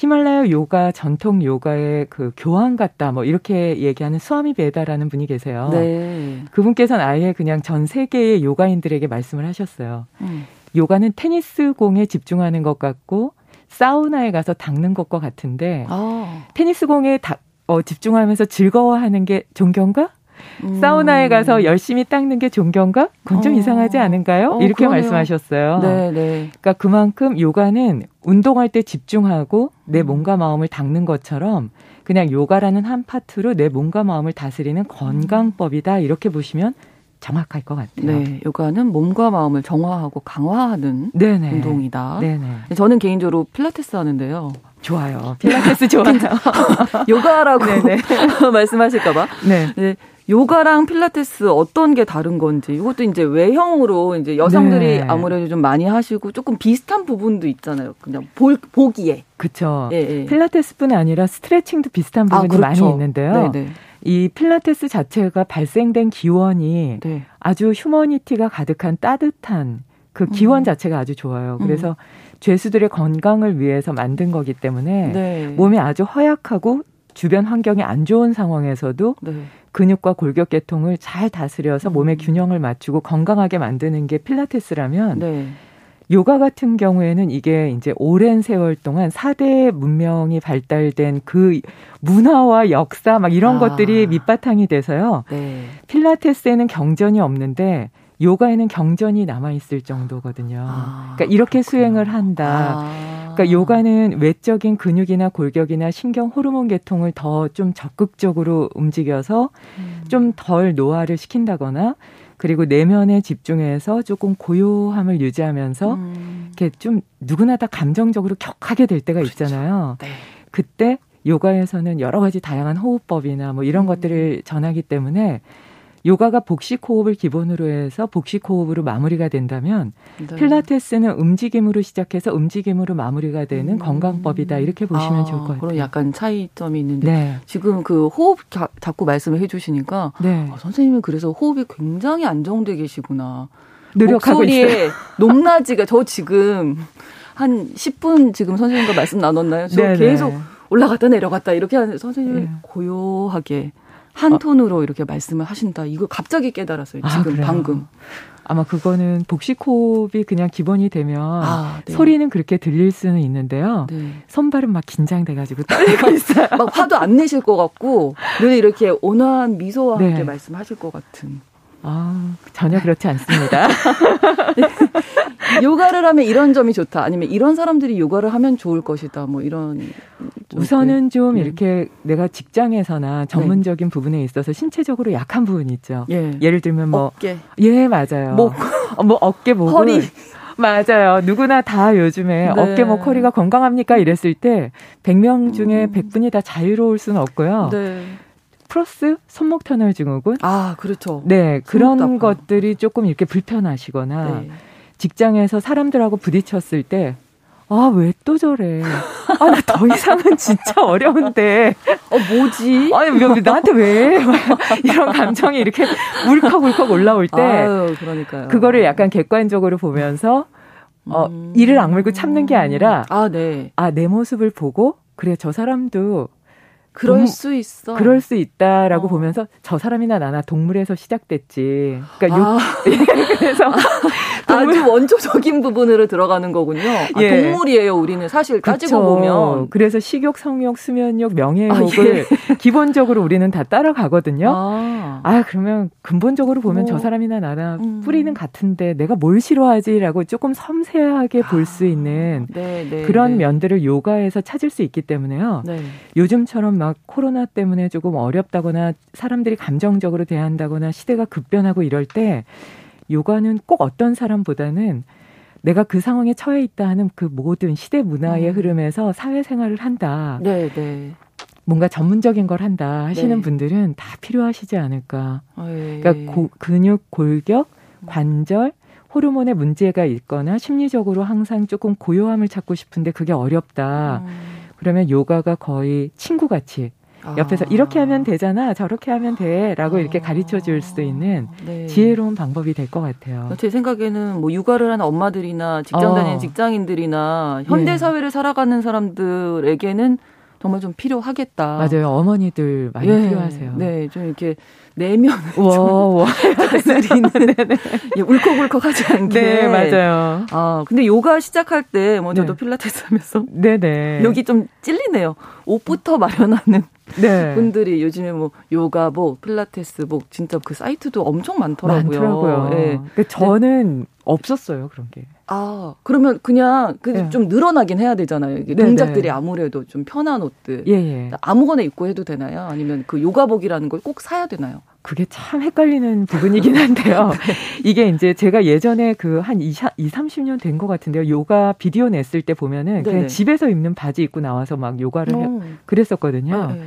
음. 히말라야 요가 전통 요가의 그 교황 같다 뭐 이렇게 얘기하는 수아미 베다라는 분이 계세요. 네. 그분께서는 아예 그냥 전 세계의 요가인들에게 말씀을 하셨어요. 음. 요가는 테니스 공에 집중하는 것 같고 사우나에 가서 닦는 것과 같은데 아. 테니스 공에 다, 어, 집중하면서 즐거워하는 게 종교인가? 음. 사우나에 가서 열심히 닦는 게 종교인가? 그건 좀 어. 이상하지 않은가요? 어, 이렇게 그러네요. 말씀하셨어요. 네, 네. 그러니까 그만큼 요가는 운동할 때 집중하고 내 음. 몸과 마음을 닦는 것처럼 그냥 요가라는 한 파트로 내 몸과 마음을 다스리는 건강법이다. 이렇게 보시면 정확할 것 같아요. 네, 요가는 몸과 마음을 정화하고 강화하는 네네. 운동이다. 네네. 저는 개인적으로 필라테스 하는데요. 좋아요. 필라테스 좋아요. 요가라고 말씀하실까봐. 네. 네. 요가랑 필라테스 어떤 게 다른 건지 이것도 이제 외형으로 이제 여성들이 네. 아무래도 좀 많이 하시고 조금 비슷한 부분도 있잖아요. 그냥 볼, 보기에. 그렇죠. 예, 예. 필라테스뿐 아니라 스트레칭도 비슷한 부분이 아, 그렇죠. 많이 있는데요. 네네. 네. 이 필라테스 자체가 발생된 기원이 네. 아주 휴머니티가 가득한 따뜻한 그 기원 음. 자체가 아주 좋아요. 그래서 음. 죄수들의 건강을 위해서 만든 거기 때문에 네. 몸이 아주 허약하고 주변 환경이 안 좋은 상황에서도 네. 근육과 골격 계통을 잘 다스려서 음. 몸의 균형을 맞추고 건강하게 만드는 게 필라테스라면 네. 요가 같은 경우에는 이게 이제 오랜 세월 동안 4대 문명이 발달된 그 문화와 역사 막 이런 아. 것들이 밑바탕이 돼서요. 네. 필라테스에는 경전이 없는데 요가에는 경전이 남아 있을 정도거든요. 아, 그러니까 이렇게 그렇구나. 수행을 한다. 아. 그러니까 요가는 외적인 근육이나 골격이나 신경 호르몬 계통을 더 좀 적극적으로 움직여서 음. 좀덜 노화를 시킨다거나 그리고 내면에 집중해서 조금 고요함을 유지하면서 음. 이렇게 좀 누구나 다 감정적으로 격하게 될 때가 그렇죠. 있잖아요. 네. 그때 요가에서는 여러 가지 다양한 호흡법이나 뭐 이런 음. 것들을 전하기 때문에 요가가 복식 호흡을 기본으로 해서 복식 호흡으로 마무리가 된다면 네. 필라테스는 움직임으로 시작해서 움직임으로 마무리가 되는 음. 건강법이다 이렇게 보시면 아, 좋을 것 같아요. 그럼 약간 차이점이 있는데 네. 지금 그 호흡 자, 자꾸 말씀을 해주시니까 네. 아, 선생님은 그래서 호흡이 굉장히 안정돼 계시구나. 노력하고 있어요. 높낮이가 저 지금 한 10분 지금 선생님과 말씀 나눴나요? 저 네네. 계속 올라갔다 내려갔다 이렇게 하는 선생님이 네. 고요하게 한 어. 톤으로 이렇게 말씀을 하신다. 이거 갑자기 깨달았어요. 아, 지금 아, 방금. 아마 그거는 복식호흡이 그냥 기본이 되면 아, 네. 소리는 그렇게 들릴 수는 있는데요. 네. 손발은 막 긴장돼가지고 떨리고 있어요. 막 화도 안 내실 것 같고 눈에 이렇게 온화한 미소와 함께 네. 말씀하실 것 같은. 아, 전혀 그렇지 않습니다. 요가를 하면 이런 점이 좋다. 아니면 이런 사람들이 요가를 하면 좋을 것이다. 뭐 이런. 우선은 좀 네. 이렇게 내가 직장에서나 전문적인 네. 부분에 있어서 신체적으로 약한 부분이 있죠. 예. 를 들면 뭐. 어깨. 예, 맞아요. 목. 어, 뭐 어깨, 목. 허리. 맞아요. 누구나 다 요즘에 네. 어깨, 목, 허리가 건강합니까? 이랬을 때 100명 중에 음. 100분이 다 자유로울 수는 없고요. 네. 플러스 손목 터널 증후군. 아, 그렇죠. 네, 그런 것들이 조금 이렇게 불편하시거나 네. 직장에서 사람들하고 부딪혔을 때 아, 왜 또 저래? 아, 나 더 이상은 진짜 어려운데. 어, 뭐지? 아니, 여기 나한테 왜? 이런 감정이 이렇게 울컥울컥 올라올 때. 아유, 그러니까요. 그거를 약간 객관적으로 보면서, 어, 음. 이를 악물고 참는 게 아니라. 아, 네. 아, 내 모습을 보고, 그래, 저 사람도 그럴 동, 수 있어. 그럴 수 있다라고 어. 보면서 저 사람이나 나나 동물에서 시작됐지. 그러니까 아. 그래서 아주 원초적인 부분으로 들어가는 거군요. 아, 예. 동물이에요. 우리는 사실 따지고. 보면. 그래서 식욕, 성욕, 수면욕, 명예욕을 아, 예. 기본적으로 우리는 다 따라가거든요. 아, 아 그러면 근본적으로 보면 오. 저 사람이나 나나 음. 뿌리는 같은데 내가 뭘 싫어하지라고 조금 섬세하게 볼 수 있는 네, 네, 그런 네. 면들을 요가에서 찾을 수 있기 때문에요. 네. 요즘처럼 막 코로나 때문에 조금 어렵다거나 사람들이 감정적으로 대한다거나 시대가 급변하고 이럴 때 요가는 꼭 어떤 사람보다는 내가 그 상황에 처해 있다 하는 그 모든 시대 문화의 음. 흐름에서 사회생활을 한다. 네, 네. 뭔가 전문적인 걸 한다 하시는 네. 분들은 다 필요하시지 않을까. 어, 예. 그러니까 고, 근육, 골격, 관절, 호르몬에 문제가 있거나 심리적으로 항상 조금 고요함을 찾고 싶은데 그게 어렵다. 음. 그러면 요가가 거의 친구같이 옆에서 아. 이렇게 하면 되잖아, 저렇게 하면 돼 라고 아. 이렇게 가르쳐 줄 수도 있는 네. 지혜로운 방법이 될 것 같아요. 제 생각에는 뭐 육아를 하는 엄마들이나 직장 다니는 어. 직장인들이나 현대 예. 사회를 네. 살아가는 사람들에게는 정말 좀 필요하겠다. 맞아요. 어머니들 많이 네. 필요하세요. 네, 좀 이렇게 내면을 와, 다스리는 예, 울컥울컥하지 않게. 네, 맞아요. 아, 근데 요가 시작할 때뭐 저도 네. 필라테스 하면서 네네. 여기 좀 찔리네요. 옷부터 마련하는 네. 분들이 요즘에 뭐 요가복, 뭐 필라테스복 뭐 진짜 그 사이트도 엄청 많더라고요. 많더라고요. 네. 그 저는 없었어요 그런 게. 아 그러면 그냥 그좀 네. 늘어나긴 해야 되잖아요. 이게 네, 동작들이 네. 아무래도 좀 편한 옷들. 예, 예. 아무거나 입고 해도 되나요? 아니면 그 요가복이라는 걸 꼭 사야 되나요? 그게 참 헷갈리는 부분이긴 한데요. 네. 이게 이제 제가 예전에 그 한 2, 30년 된 것 같은데요. 요가 비디오 냈을 때 보면은 그냥 집에서 입는 바지 입고 나와서 막 요가를 해, 어. 그랬었거든요. 네.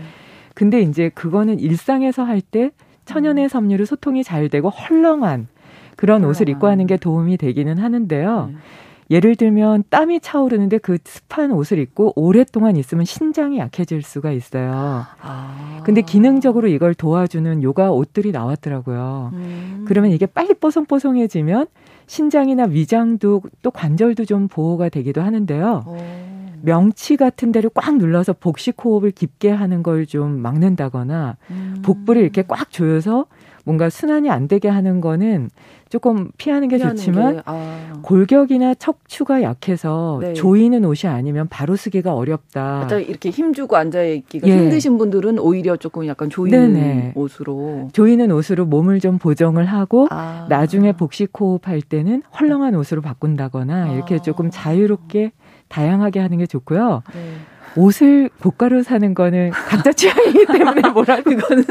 근데 이제 그거는 일상에서 할 때 천연의 음. 섬유로 소통이 잘 되고 헐렁한 그런 옷을 입고 하는 게 도움이 되기는 하는데요. 네. 예를 들면 땀이 차오르는데 그 습한 옷을 입고 오랫동안 있으면 신장이 약해질 수가 있어요. 아. 근데 기능적으로 이걸 도와주는 요가 옷들이 나왔더라고요. 음. 그러면 이게 빨리 뽀송뽀송해지면 신장이나 위장도 또 관절도 좀 보호가 되기도 하는데요. 오. 명치 같은 데를 꽉 눌러서 복식 호흡을 깊게 하는 걸 좀 막는다거나 음. 복부를 이렇게 꽉 조여서 뭔가 순환이 안 되게 하는 거는 조금 피하는 게 피하는 좋지만 게, 아. 골격이나 척추가 약해서 네. 조이는 옷이 아니면 바로 쓰기가 어렵다. 이렇게 힘주고 앉아 있기가 예. 힘드신 분들은 오히려 조금 약간 조이는 네네. 옷으로 조이는 옷으로 몸을 좀 보정을 하고 아. 나중에 복식 호흡할 때는 헐렁한 옷으로 바꾼다거나 이렇게 아. 조금 자유롭게 다양하게 하는 게 좋고요. 네. 옷을 고가로 사는 거는 각자 취향이기 때문에 뭐라 그거는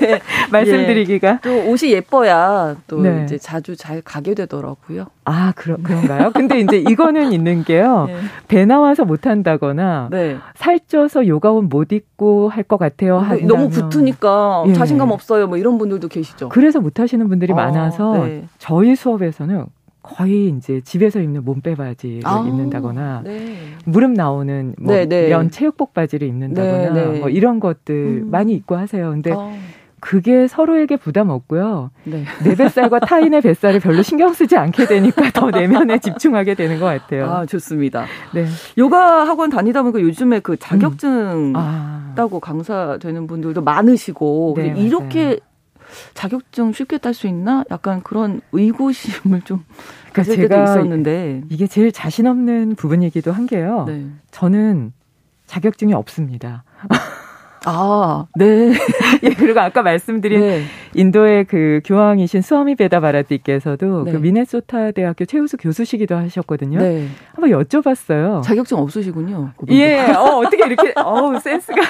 네, 말씀드리기가 예. 또 옷이 예뻐야 또 네. 이제 자주 잘 가게 되더라고요. 아 그런 그런가요? 근데 이제 이거는 있는 게요. 네. 배 나와서 못 한다거나 네. 살쪄서 요가옷 못 입고 할 것 같아요. 뭐 너무 붙으니까 예. 자신감 없어요. 뭐 이런 분들도 계시죠. 그래서 못 하시는 분들이 아, 많아서 네. 저희 수업에서는 거의 이제 집에서 입는 몸빼 바지를 아, 입는다거나 네. 무릎 나오는 뭐 네, 네. 면 체육복 바지를 입는다거나 네, 네. 뭐 이런 것들 음. 많이 입고 하세요. 근데 어. 그게 서로에게 부담 없고요. 네. 내 뱃살과 타인의 뱃살을 별로 신경 쓰지 않게 되니까 더 내면에 집중하게 되는 것 같아요. 아, 좋습니다. 네. 요가 학원 다니다 보니까 요즘에 그 자격증 음. 아. 따고 강사 되는 분들도 많으시고 네, 이렇게 자격증 쉽게 딸 수 있나? 약간 그런 의구심을 좀 그러니까 때도 있었는데 이게 제일 자신 없는 부분이기도 한 게요. 네. 저는 자격증이 없습니다. 아, 네. 예, 그리고 아까 말씀드린 네. 인도의 그 교황이신 수아미 베다 바라티께서도 네. 그 미네소타 대학교 최우수 교수시기도 하셨거든요. 네. 한번 여쭤봤어요. 자격증 없으시군요. 그분도. 예, 어, 어떻게 이렇게, 어우, 센스가.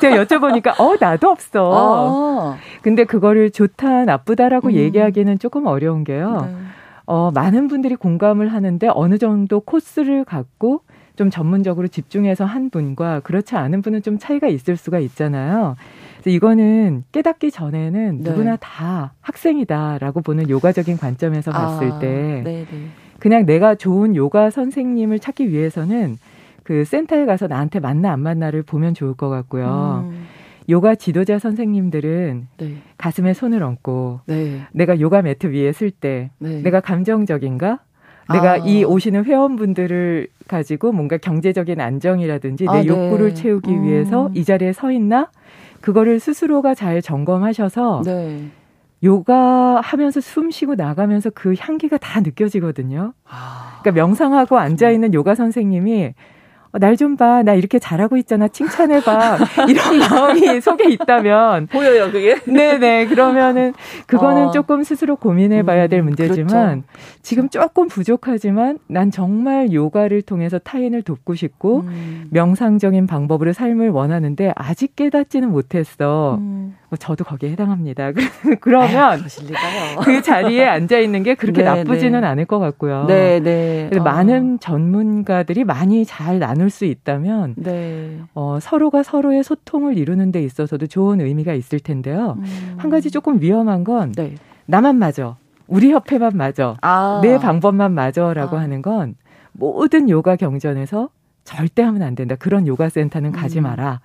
제가 여쭤보니까, 어, 나도 없어. 아. 근데 그거를 좋다, 나쁘다라고 음. 얘기하기는 조금 어려운 게요. 네. 어, 많은 분들이 공감을 하는데 어느 정도 코스를 갖고 좀 전문적으로 집중해서 한 분과 그렇지 않은 분은 좀 차이가 있을 수가 있잖아요. 그래서 이거는 깨닫기 전에는 네. 누구나 다 학생이다라고 보는 요가적인 관점에서 봤을 아, 때 네네. 그냥 내가 좋은 요가 선생님을 찾기 위해서는 그 센터에 가서 나한테 맞나 안 맞나를 보면 좋을 것 같고요. 음. 요가 지도자 선생님들은 네. 가슴에 손을 얹고 네. 내가 요가 매트 위에 쓸때 네. 내가 감정적인가 내가 아. 이 오시는 회원분들을 가지고 뭔가 경제적인 안정이라든지 내 아, 네. 욕구를 채우기 음. 위해서 이 자리에 서 있나? 그거를 스스로가 잘 점검하셔서 네. 요가 하면서 숨 쉬고 나가면서 그 향기가 다 느껴지거든요. 아. 그러니까 명상하고 앉아 있는 요가 선생님이 어, 날 좀 봐. 나 이렇게 잘하고 있잖아. 칭찬해봐. 이런 마음이 속에 있다면. 보여요, 그게? 네네. 그러면은, 그거는 어. 조금 스스로 고민해 봐야 될 음, 문제지만, 그렇죠. 지금 조금 부족하지만, 난 정말 요가를 통해서 타인을 돕고 싶고, 음. 명상적인 방법으로 삶을 원하는데, 아직 깨닫지는 못했어. 음. 뭐 저도 거기에 해당합니다. 그러면 에휴, 그 자리에 앉아 있는 게 그렇게 네, 나쁘지는 네. 않을 것 같고요. 네, 네. 어. 많은 전문가들이 많이 잘 나눌 수 있다면 네. 어, 서로가 서로의 소통을 이루는 데 있어서도 좋은 의미가 있을 텐데요. 음. 한 가지 조금 위험한 건 네. 나만 맞아. 우리 협회만 맞아. 아. 내 방법만 맞아라고 아. 하는 건 모든 요가 경전에서 절대 하면 안 된다. 그런 요가 센터는 가지 음. 마라.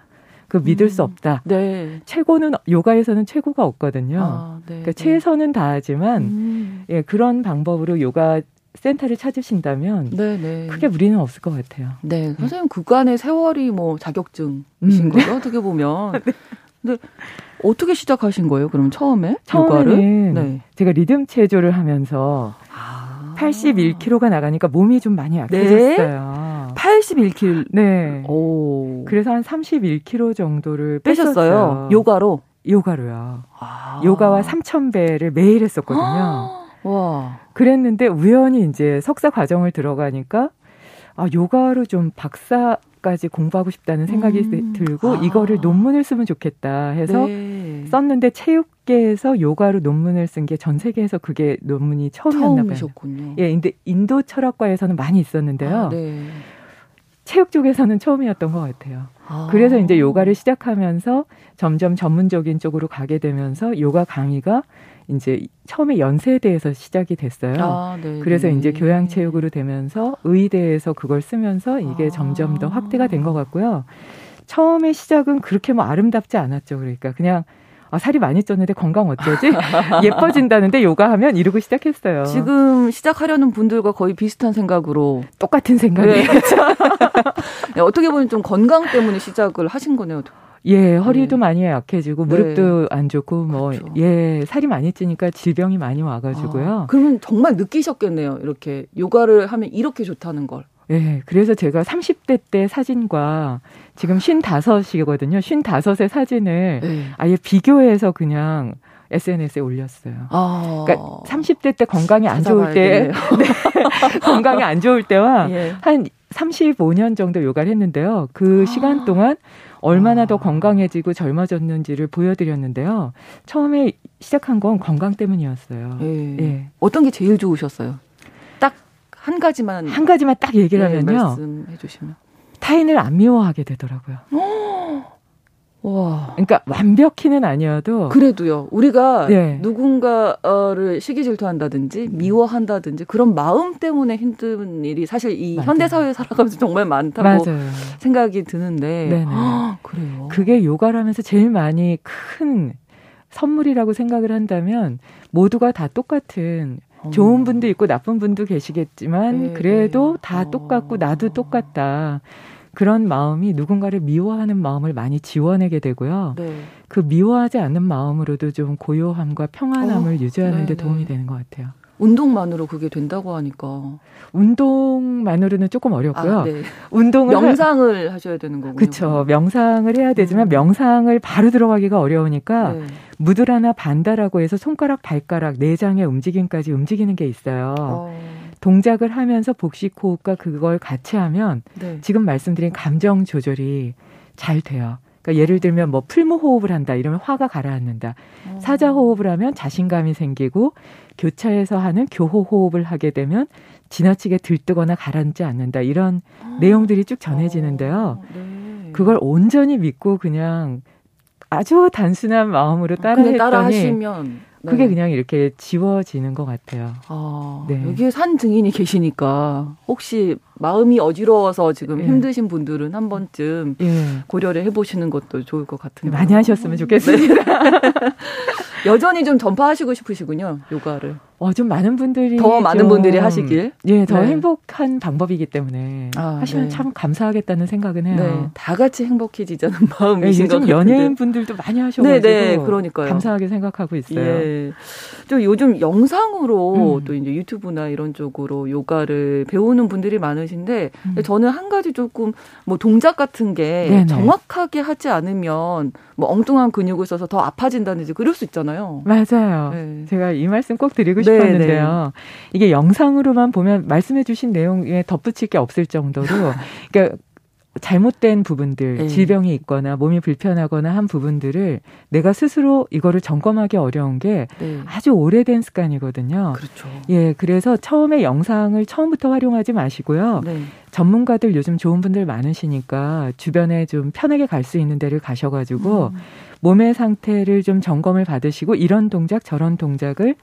그 믿을 음. 수 없다. 네. 최고는 요가에서는 최고가 없거든요. 아, 네, 그러니까 네. 최선은 다하지만 음. 예, 그런 방법으로 요가 센터를 찾으신다면 네, 네. 크게 무리는 없을 것 같아요. 네, 네. 선생님 그간의 세월이 뭐 자격증이신 음. 거죠 어떻게 보면. 네. 근데 어떻게 시작하신 거예요? 그럼 처음에 처음에는 네. 제가 리듬 체조를 하면서 아. 81kg가 나가니까 몸이 좀 많이 약해졌어요. 81kg. 네. 오. 그래서 한 31kg 정도를 빼셨어요. 뺐었어요. 요가로? 요가로요. 아. 요가와 3,000배를 매일 했었거든요. 와. 그랬는데 우연히 이제 석사 과정을 들어가니까 아, 요가로 좀 박사 까지 공부하고 싶다는 생각이 음. 들고 아. 이거를 논문을 쓰면 좋겠다 해서 네. 썼는데 체육계에서 요가로 논문을 쓴 게 전 세계에서 그게 논문이 처음이었나 봐요. 처음이셨군요. 예, 근데 인도 철학과에서는 많이 있었는데요. 아, 네. 체육 쪽에서는 처음이었던 것 같아요. 아. 그래서 이제 요가를 시작하면서 점점 전문적인 쪽으로 가게 되면서 요가 강의가 이제 처음에 연세대에서 시작이 됐어요. 아, 그래서 이제 교양 체육으로 되면서 의대에서 그걸 쓰면서 이게 아. 점점 더 확대가 된 것 같고요. 처음에 시작은 그렇게 뭐 아름답지 않았죠. 그러니까 그냥 아, 살이 많이 쪘는데 건강 어쩌지? 예뻐진다는데 요가하면 이러고 시작했어요. 지금 시작하려는 분들과 거의 비슷한 생각으로 똑같은 생각이에요. 네. 어떻게 보면 좀 건강 때문에 시작을 하신 거네요. 예, 허리도 네. 많이 약해지고 무릎도 네. 안 좋고 뭐 그렇죠. 예, 살이 많이 찌니까 질병이 많이 와 가지고요. 아, 그러면 정말 느끼셨겠네요. 이렇게 요가를 하면 이렇게 좋다는 걸. 예, 그래서 제가 30대 때 사진과 지금 55이거든요. 55의 사진을 네. 아예 비교해서 그냥 SNS에 올렸어요. 아. 그러니까 30대 때 건강이 안 좋을 때, 네, 건강이 안 좋을 때와 예. 한 35년 정도 요가를 했는데요. 그 아. 시간 동안 얼마나 아. 더 건강해지고 젊어졌는지를 보여드렸는데요. 처음에 시작한 건 건강 때문이었어요. 예. 예. 어떤 게 제일 좋으셨어요? 딱한 가지만 한 가지만 딱 얘기를 예, 하면요. 말씀해 주시면 타인을 안 미워하게 되더라고요. 와. 그러니까 완벽히는 아니어도 그래도요. 우리가 네. 누군가를 시기 질투한다든지 미워한다든지 그런 마음 때문에 힘든 일이 사실 이 맞아요. 현대 사회에 살아가면서 정말 많다고 맞아요. 생각이 드는데 네네. 그래요. 그게 요가를 하면서 제일 많이 큰 선물이라고 생각을 한다면 모두가 다 똑같은 좋은 분도 있고 나쁜 분도 계시겠지만 네, 그래도 네. 다 똑같고 나도 똑같다. 그런 마음이 누군가를 미워하는 마음을 많이 지워내게 되고요. 네. 그 미워하지 않는 마음으로도 좀 고요함과 평안함을 어, 유지하는 데 네, 도움이 네. 되는 것 같아요. 운동만으로 그게 된다고 하니까 운동만으로는 조금 어렵고요. 아, 네. 운동을 명상을 하... 셔야 되는 거군요. 그렇죠. 명상을 해야 되지만 음. 명상을 바로 들어가기가 어려우니까 네. 무드라나 반다라고 해서 손가락, 발가락, 내장의 움직임까지 움직이는 게 있어요. 어. 동작을 하면서 복식 호흡과 그걸 같이 하면 네. 지금 말씀드린 감정 조절이 잘 돼요. 그러니까 예를 들면 뭐 풀무 호흡을 한다 이러면 화가 가라앉는다. 어. 사자 호흡을 하면 자신감이 생기고 교차해서 하는 교호 호흡을 하게 되면 지나치게 들뜨거나 가라앉지 않는다. 이런 어. 내용들이 쭉 전해지는데요. 어. 네. 그걸 온전히 믿고 그냥 아주 단순한 마음으로 따라했더니 따라 하시면 그게 네. 그냥 이렇게 지워지는 것 같아요. 아, 네. 여기에 산 증인이 계시니까 혹시 마음이 어지러워서 지금 예. 힘드신 분들은 한 번쯤 예. 고려를 해보시는 것도 좋을 것 같은데 많이 하셨으면 좋겠습니다. 여전히 좀 전파하시고 싶으시군요, 요가를. 어, 좀 많은 분들이 더 많은 분들이 하시길. 예, 더 네. 행복한 방법이기 때문에 아, 하시면 네. 참 감사하겠다는 생각은 해요. 네, 다 같이 행복해지자는 마음이신 네, 요즘 연예인 분들도 많이 하셔가지고 네, 네, 그러니까요. 감사하게 생각하고 있어요. 예. 또 요즘 영상으로 음. 또 이제 유튜브나 이런 쪽으로 요가를 배우는 분들이 많으신데 음. 저는 한 가지 조금 뭐 동작 같은 게 네네. 정확하게 하지 않으면 뭐 엉뚱한 근육을 써서 더 아파진다든지 그럴 수 있잖아요. 맞아요. 네. 제가 이 말씀 꼭 드리고 네, 싶었는데요. 네. 이게 영상으로만 보면 말씀해 주신 내용에 덧붙일 게 없을 정도로 그러니까 잘못된 부분들, 네. 질병이 있거나 몸이 불편하거나 한 부분들을 내가 스스로 이거를 점검하기 어려운 게 네. 아주 오래된 습관이거든요. 그렇죠. 예, 그래서 처음에 영상을 처음부터 활용하지 마시고요. 네. 전문가들 요즘 좋은 분들 많으시니까 주변에 좀 편하게 갈 수 있는 데를 가셔가지고 음. 몸의 상태를 좀 점검을 받으시고 이런 동작 저런 동작을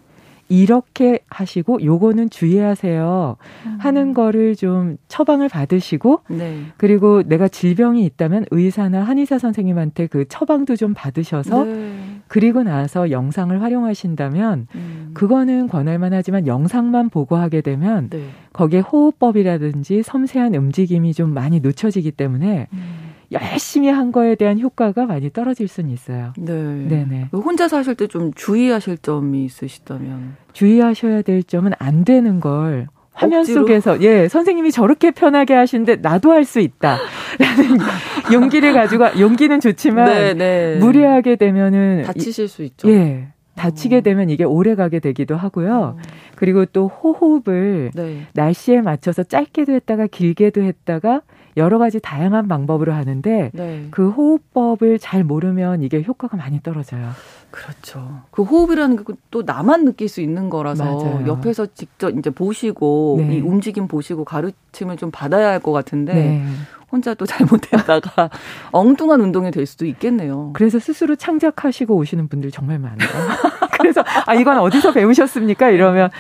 이렇게 하시고 요거는 주의하세요 하는 음. 거를 좀 처방을 받으시고 네. 그리고 내가 질병이 있다면 의사나 한의사 선생님한테 그 처방도 좀 받으셔서 네. 그리고 나서 영상을 활용하신다면 음. 그거는 권할만 하지만 영상만 보고 하게 되면 네. 거기에 호흡법이라든지 섬세한 움직임이 좀 많이 놓쳐지기 때문에 음. 열심히 한 거에 대한 효과가 많이 떨어질 수는 있어요. 네. 네네. 혼자 사실 때 좀 주의하실 점이 있으시다면? 주의하셔야 될 점은 안 되는 걸 화면 억지로? 속에서 예 선생님이 저렇게 편하게 하시는데 나도 할 수 있다라는 용기를 가지고 용기는 좋지만 네네. 네. 무리하게 되면은 다치실 수 있죠. 예 다치게 어. 되면 이게 오래 가게 되기도 하고요. 어. 그리고 또 호흡을 네. 날씨에 맞춰서 짧게도 했다가 길게도 했다가 여러 가지 다양한 방법으로 하는데 네. 그 호흡법을 잘 모르면 이게 효과가 많이 떨어져요. 그렇죠. 그 호흡이라는 게 또 나만 느낄 수 있는 거라서 맞아요. 옆에서 직접 이제 보시고 네. 이 움직임 보시고 가르침을 좀 받아야 할 것 같은데 네. 혼자 또 잘못했다가 엉뚱한 운동이 될 수도 있겠네요. 그래서 스스로 창작하시고 오시는 분들 정말 많아요. 그래서 아 이건 어디서 배우셨습니까? 이러면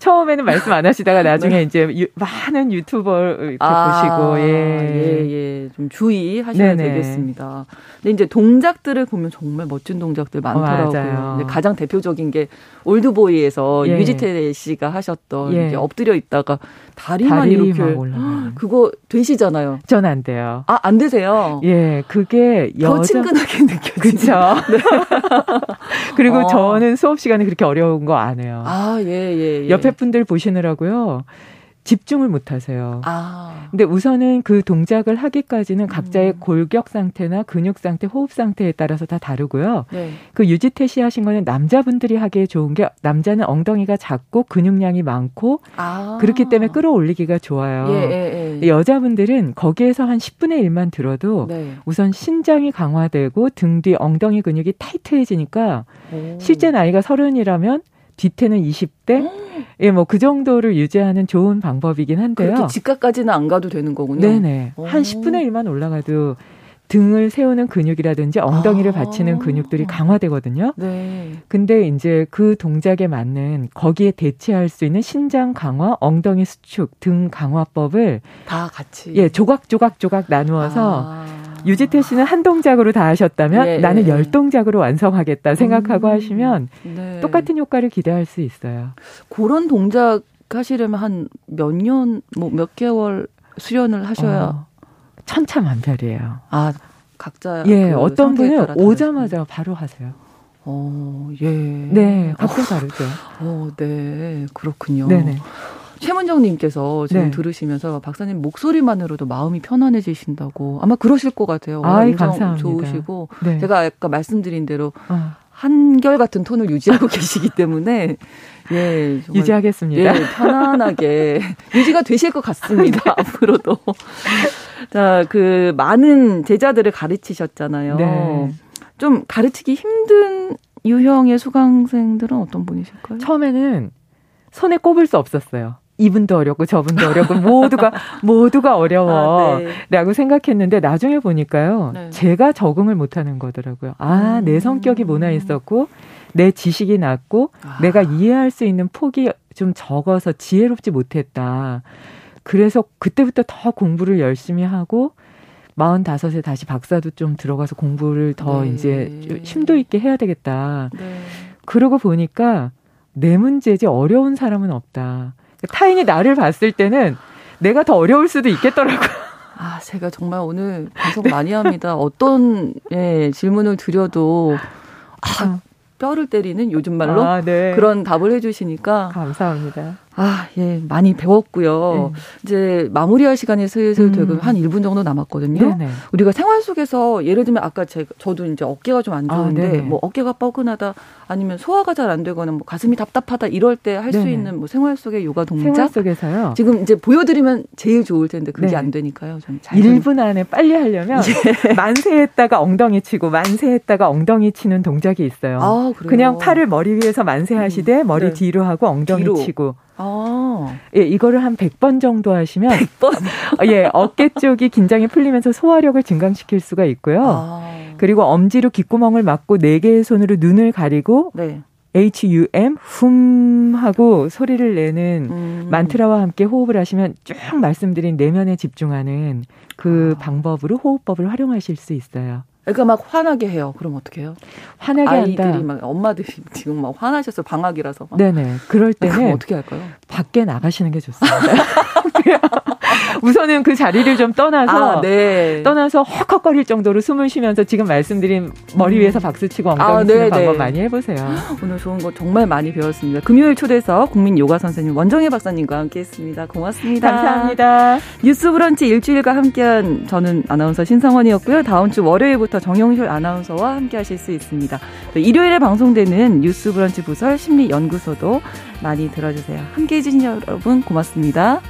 처음에는 말씀 안 하시다가 나중에 네. 이제 유, 많은 유튜버 이렇게 아, 보시고 예. 예, 예. 좀 주의하셔야 네네. 되겠습니다. 근데 이제 동작들을 보면 정말 멋진 동작들 많더라고요. 어, 가장 대표적인 게 올드보이에서 예. 유지태 씨가 하셨던 예. 엎드려 있다가 다리만 다리 이렇게 올라가는. 그거 되시잖아요. 전 안 돼요. 아, 안 되세요? 예, 그게 여자... 더 친근하게 느껴지죠. 네. 그리고 어. 저는 수업 시간에 그렇게 어려운 거 안 해요. 아, 예, 예, 예. 옆에 분들 보시느라고요. 집중을 못 하세요. 아. 근데 우선은 그 동작을 하기까지는 각자의 음. 골격 상태나 근육 상태, 호흡 상태에 따라서 다 다르고요. 네. 그 유지태시 하신 거는 남자분들이 하기에 좋은 게 남자는 엉덩이가 작고 근육량이 많고 아. 그렇기 때문에 끌어올리기가 좋아요. 예, 예, 예. 여자분들은 거기에서 한 10분의 1만 들어도 네. 우선 신장이 강화되고 등 뒤 엉덩이 근육이 타이트해지니까 오. 실제 나이가 서른이라면 뒤태는 20대? 예, 뭐 그 정도를 유지하는 좋은 방법이긴 한데요. 그렇게 집값까지는 안 가도 되는 거군요. 네네. 오. 한 10분의 1만 올라가도 등을 세우는 근육이라든지 엉덩이를 아. 받치는 근육들이 강화되거든요. 네. 근데 이제 그 동작에 맞는 거기에 대체할 수 있는 신장 강화, 엉덩이 수축, 등 강화법을 다 같이 예, 조각 조각 조각 나누어서 아. 유지태 씨는 한 동작으로 다 하셨다면 네. 나는 열 동작으로 완성하겠다 생각하고 음. 하시면 네. 똑같은 효과를 기대할 수 있어요. 그런 동작 하시려면 한 몇 년, 뭐 몇 개월 수련을 하셔야 어, 천차만별이에요. 아 각자 예 그 어떤 분은 오자마자 바로 하세요. 어, 예. 네, 각자 다르죠. 어, 네, 그렇군요. 네네. 최문정님께서 지금 네. 들으시면서 박사님 목소리만으로도 마음이 편안해지신다고 아마 그러실 것 같아요. 아, 감사합니다. 좋으시고 네. 제가 아까 말씀드린 대로 어. 한결 같은 톤을 유지하고 계시기 때문에 예 유지하겠습니다. 예, 편안하게 유지가 되실 것 같습니다. 네. 앞으로도 자그 많은 제자들을 가르치셨잖아요. 네. 좀 가르치기 힘든 유형의 수강생들은 어떤 분이실까요? 처음에는 손에 꼽을 수 없었어요. 이분도 어렵고 저분도 어렵고 모두가 모두가 어려워라고 아, 네. 생각했는데 나중에 보니까요 네. 제가 적응을 못하는 거더라고요. 아내 음. 성격이 모나 있었고 내 지식이 낮고 아. 내가 이해할 수 있는 폭이 좀 적어서 지혜롭지 못했다. 그래서 그때부터 더 공부를 열심히 하고 마흔다섯에 다시 박사도 좀 들어가서 공부를 더 네. 이제 심도 있게 해야 되겠다. 네. 그러고 보니까 내 문제지 어려운 사람은 없다. 타인이 나를 봤을 때는 내가 더 어려울 수도 있겠더라고요. 아, 제가 정말 오늘 방송 네. 많이 합니다. 어떤 예, 질문을 드려도 아, 어. 뼈를 때리는 요즘 말로 아, 네. 그런 답을 해주시니까 감사합니다. 아, 예, 많이 배웠고요. 네. 이제 마무리할 시간이 슬슬 음. 되고 한 1분 정도 남았거든요. 네네. 우리가 생활 속에서 예를 들면 아까 제가 저도 이제 어깨가 좀 안 좋은데 아, 뭐 어깨가 뻐근하다 아니면 소화가 잘 안 되거나 뭐 가슴이 답답하다 이럴 때 할 수 있는 뭐 생활 속의 요가 동작 생활 속에서요. 지금 이제 보여 드리면 제일 좋을 텐데 그게 네. 안 되니까요. 좀 1분 안에 빨리 하려면 예. 만세했다가 엉덩이 치고 만세했다가 엉덩이 치는 동작이 있어요. 아, 그냥 팔을 머리 위에서 만세하시되 음. 머리 네. 뒤로 하고 엉덩이 뒤로. 치고 아. 예, 이거를 한 100번 정도 하시면 100번? 예, 어깨 쪽이 긴장이 풀리면서 소화력을 증강시킬 수가 있고요. 아. 그리고 엄지로 귓구멍을 막고 네 개의 손으로 눈을 가리고 네. HUM 훔 하고 소리를 내는 음. 만트라와 함께 호흡을 하시면 쭉 말씀드린 내면에 집중하는 그 아. 방법으로 호흡법을 활용하실 수 있어요. 그러니까 막 화나게 해요. 그럼 어떻게 해요? 화나게 아이들이 한다. 막 엄마들이 지금 막 화나셔서 방학이라서. 막. 네네. 그럴 때는 어떻게 할까요? 밖에 나가시는 게 좋습니다. 우선은 그 자리를 좀 떠나서 아, 네. 떠나서 헉헉거릴 정도로 숨을 쉬면서 지금 말씀드린 머리 음. 위에서 박수 치고 엉덩이 아, 치는 네, 방법 네. 많이 해보세요. 오늘 좋은 거 정말 많이 배웠습니다. 금요일 초대석 국민 요가 선생님 원정혜 박사님과 함께했습니다. 고맙습니다. 감사합니다. 뉴스브런치 일주일과 함께한 저는 아나운서 신성원이었고요. 다음 주 월요일부터 정용실 아나운서와 함께 하실 수 있습니다. 일요일에 방송되는 뉴스 브런치 부설 심리연구소도 많이 들어주세요. 함께 해 주신 여러분 고맙습니다.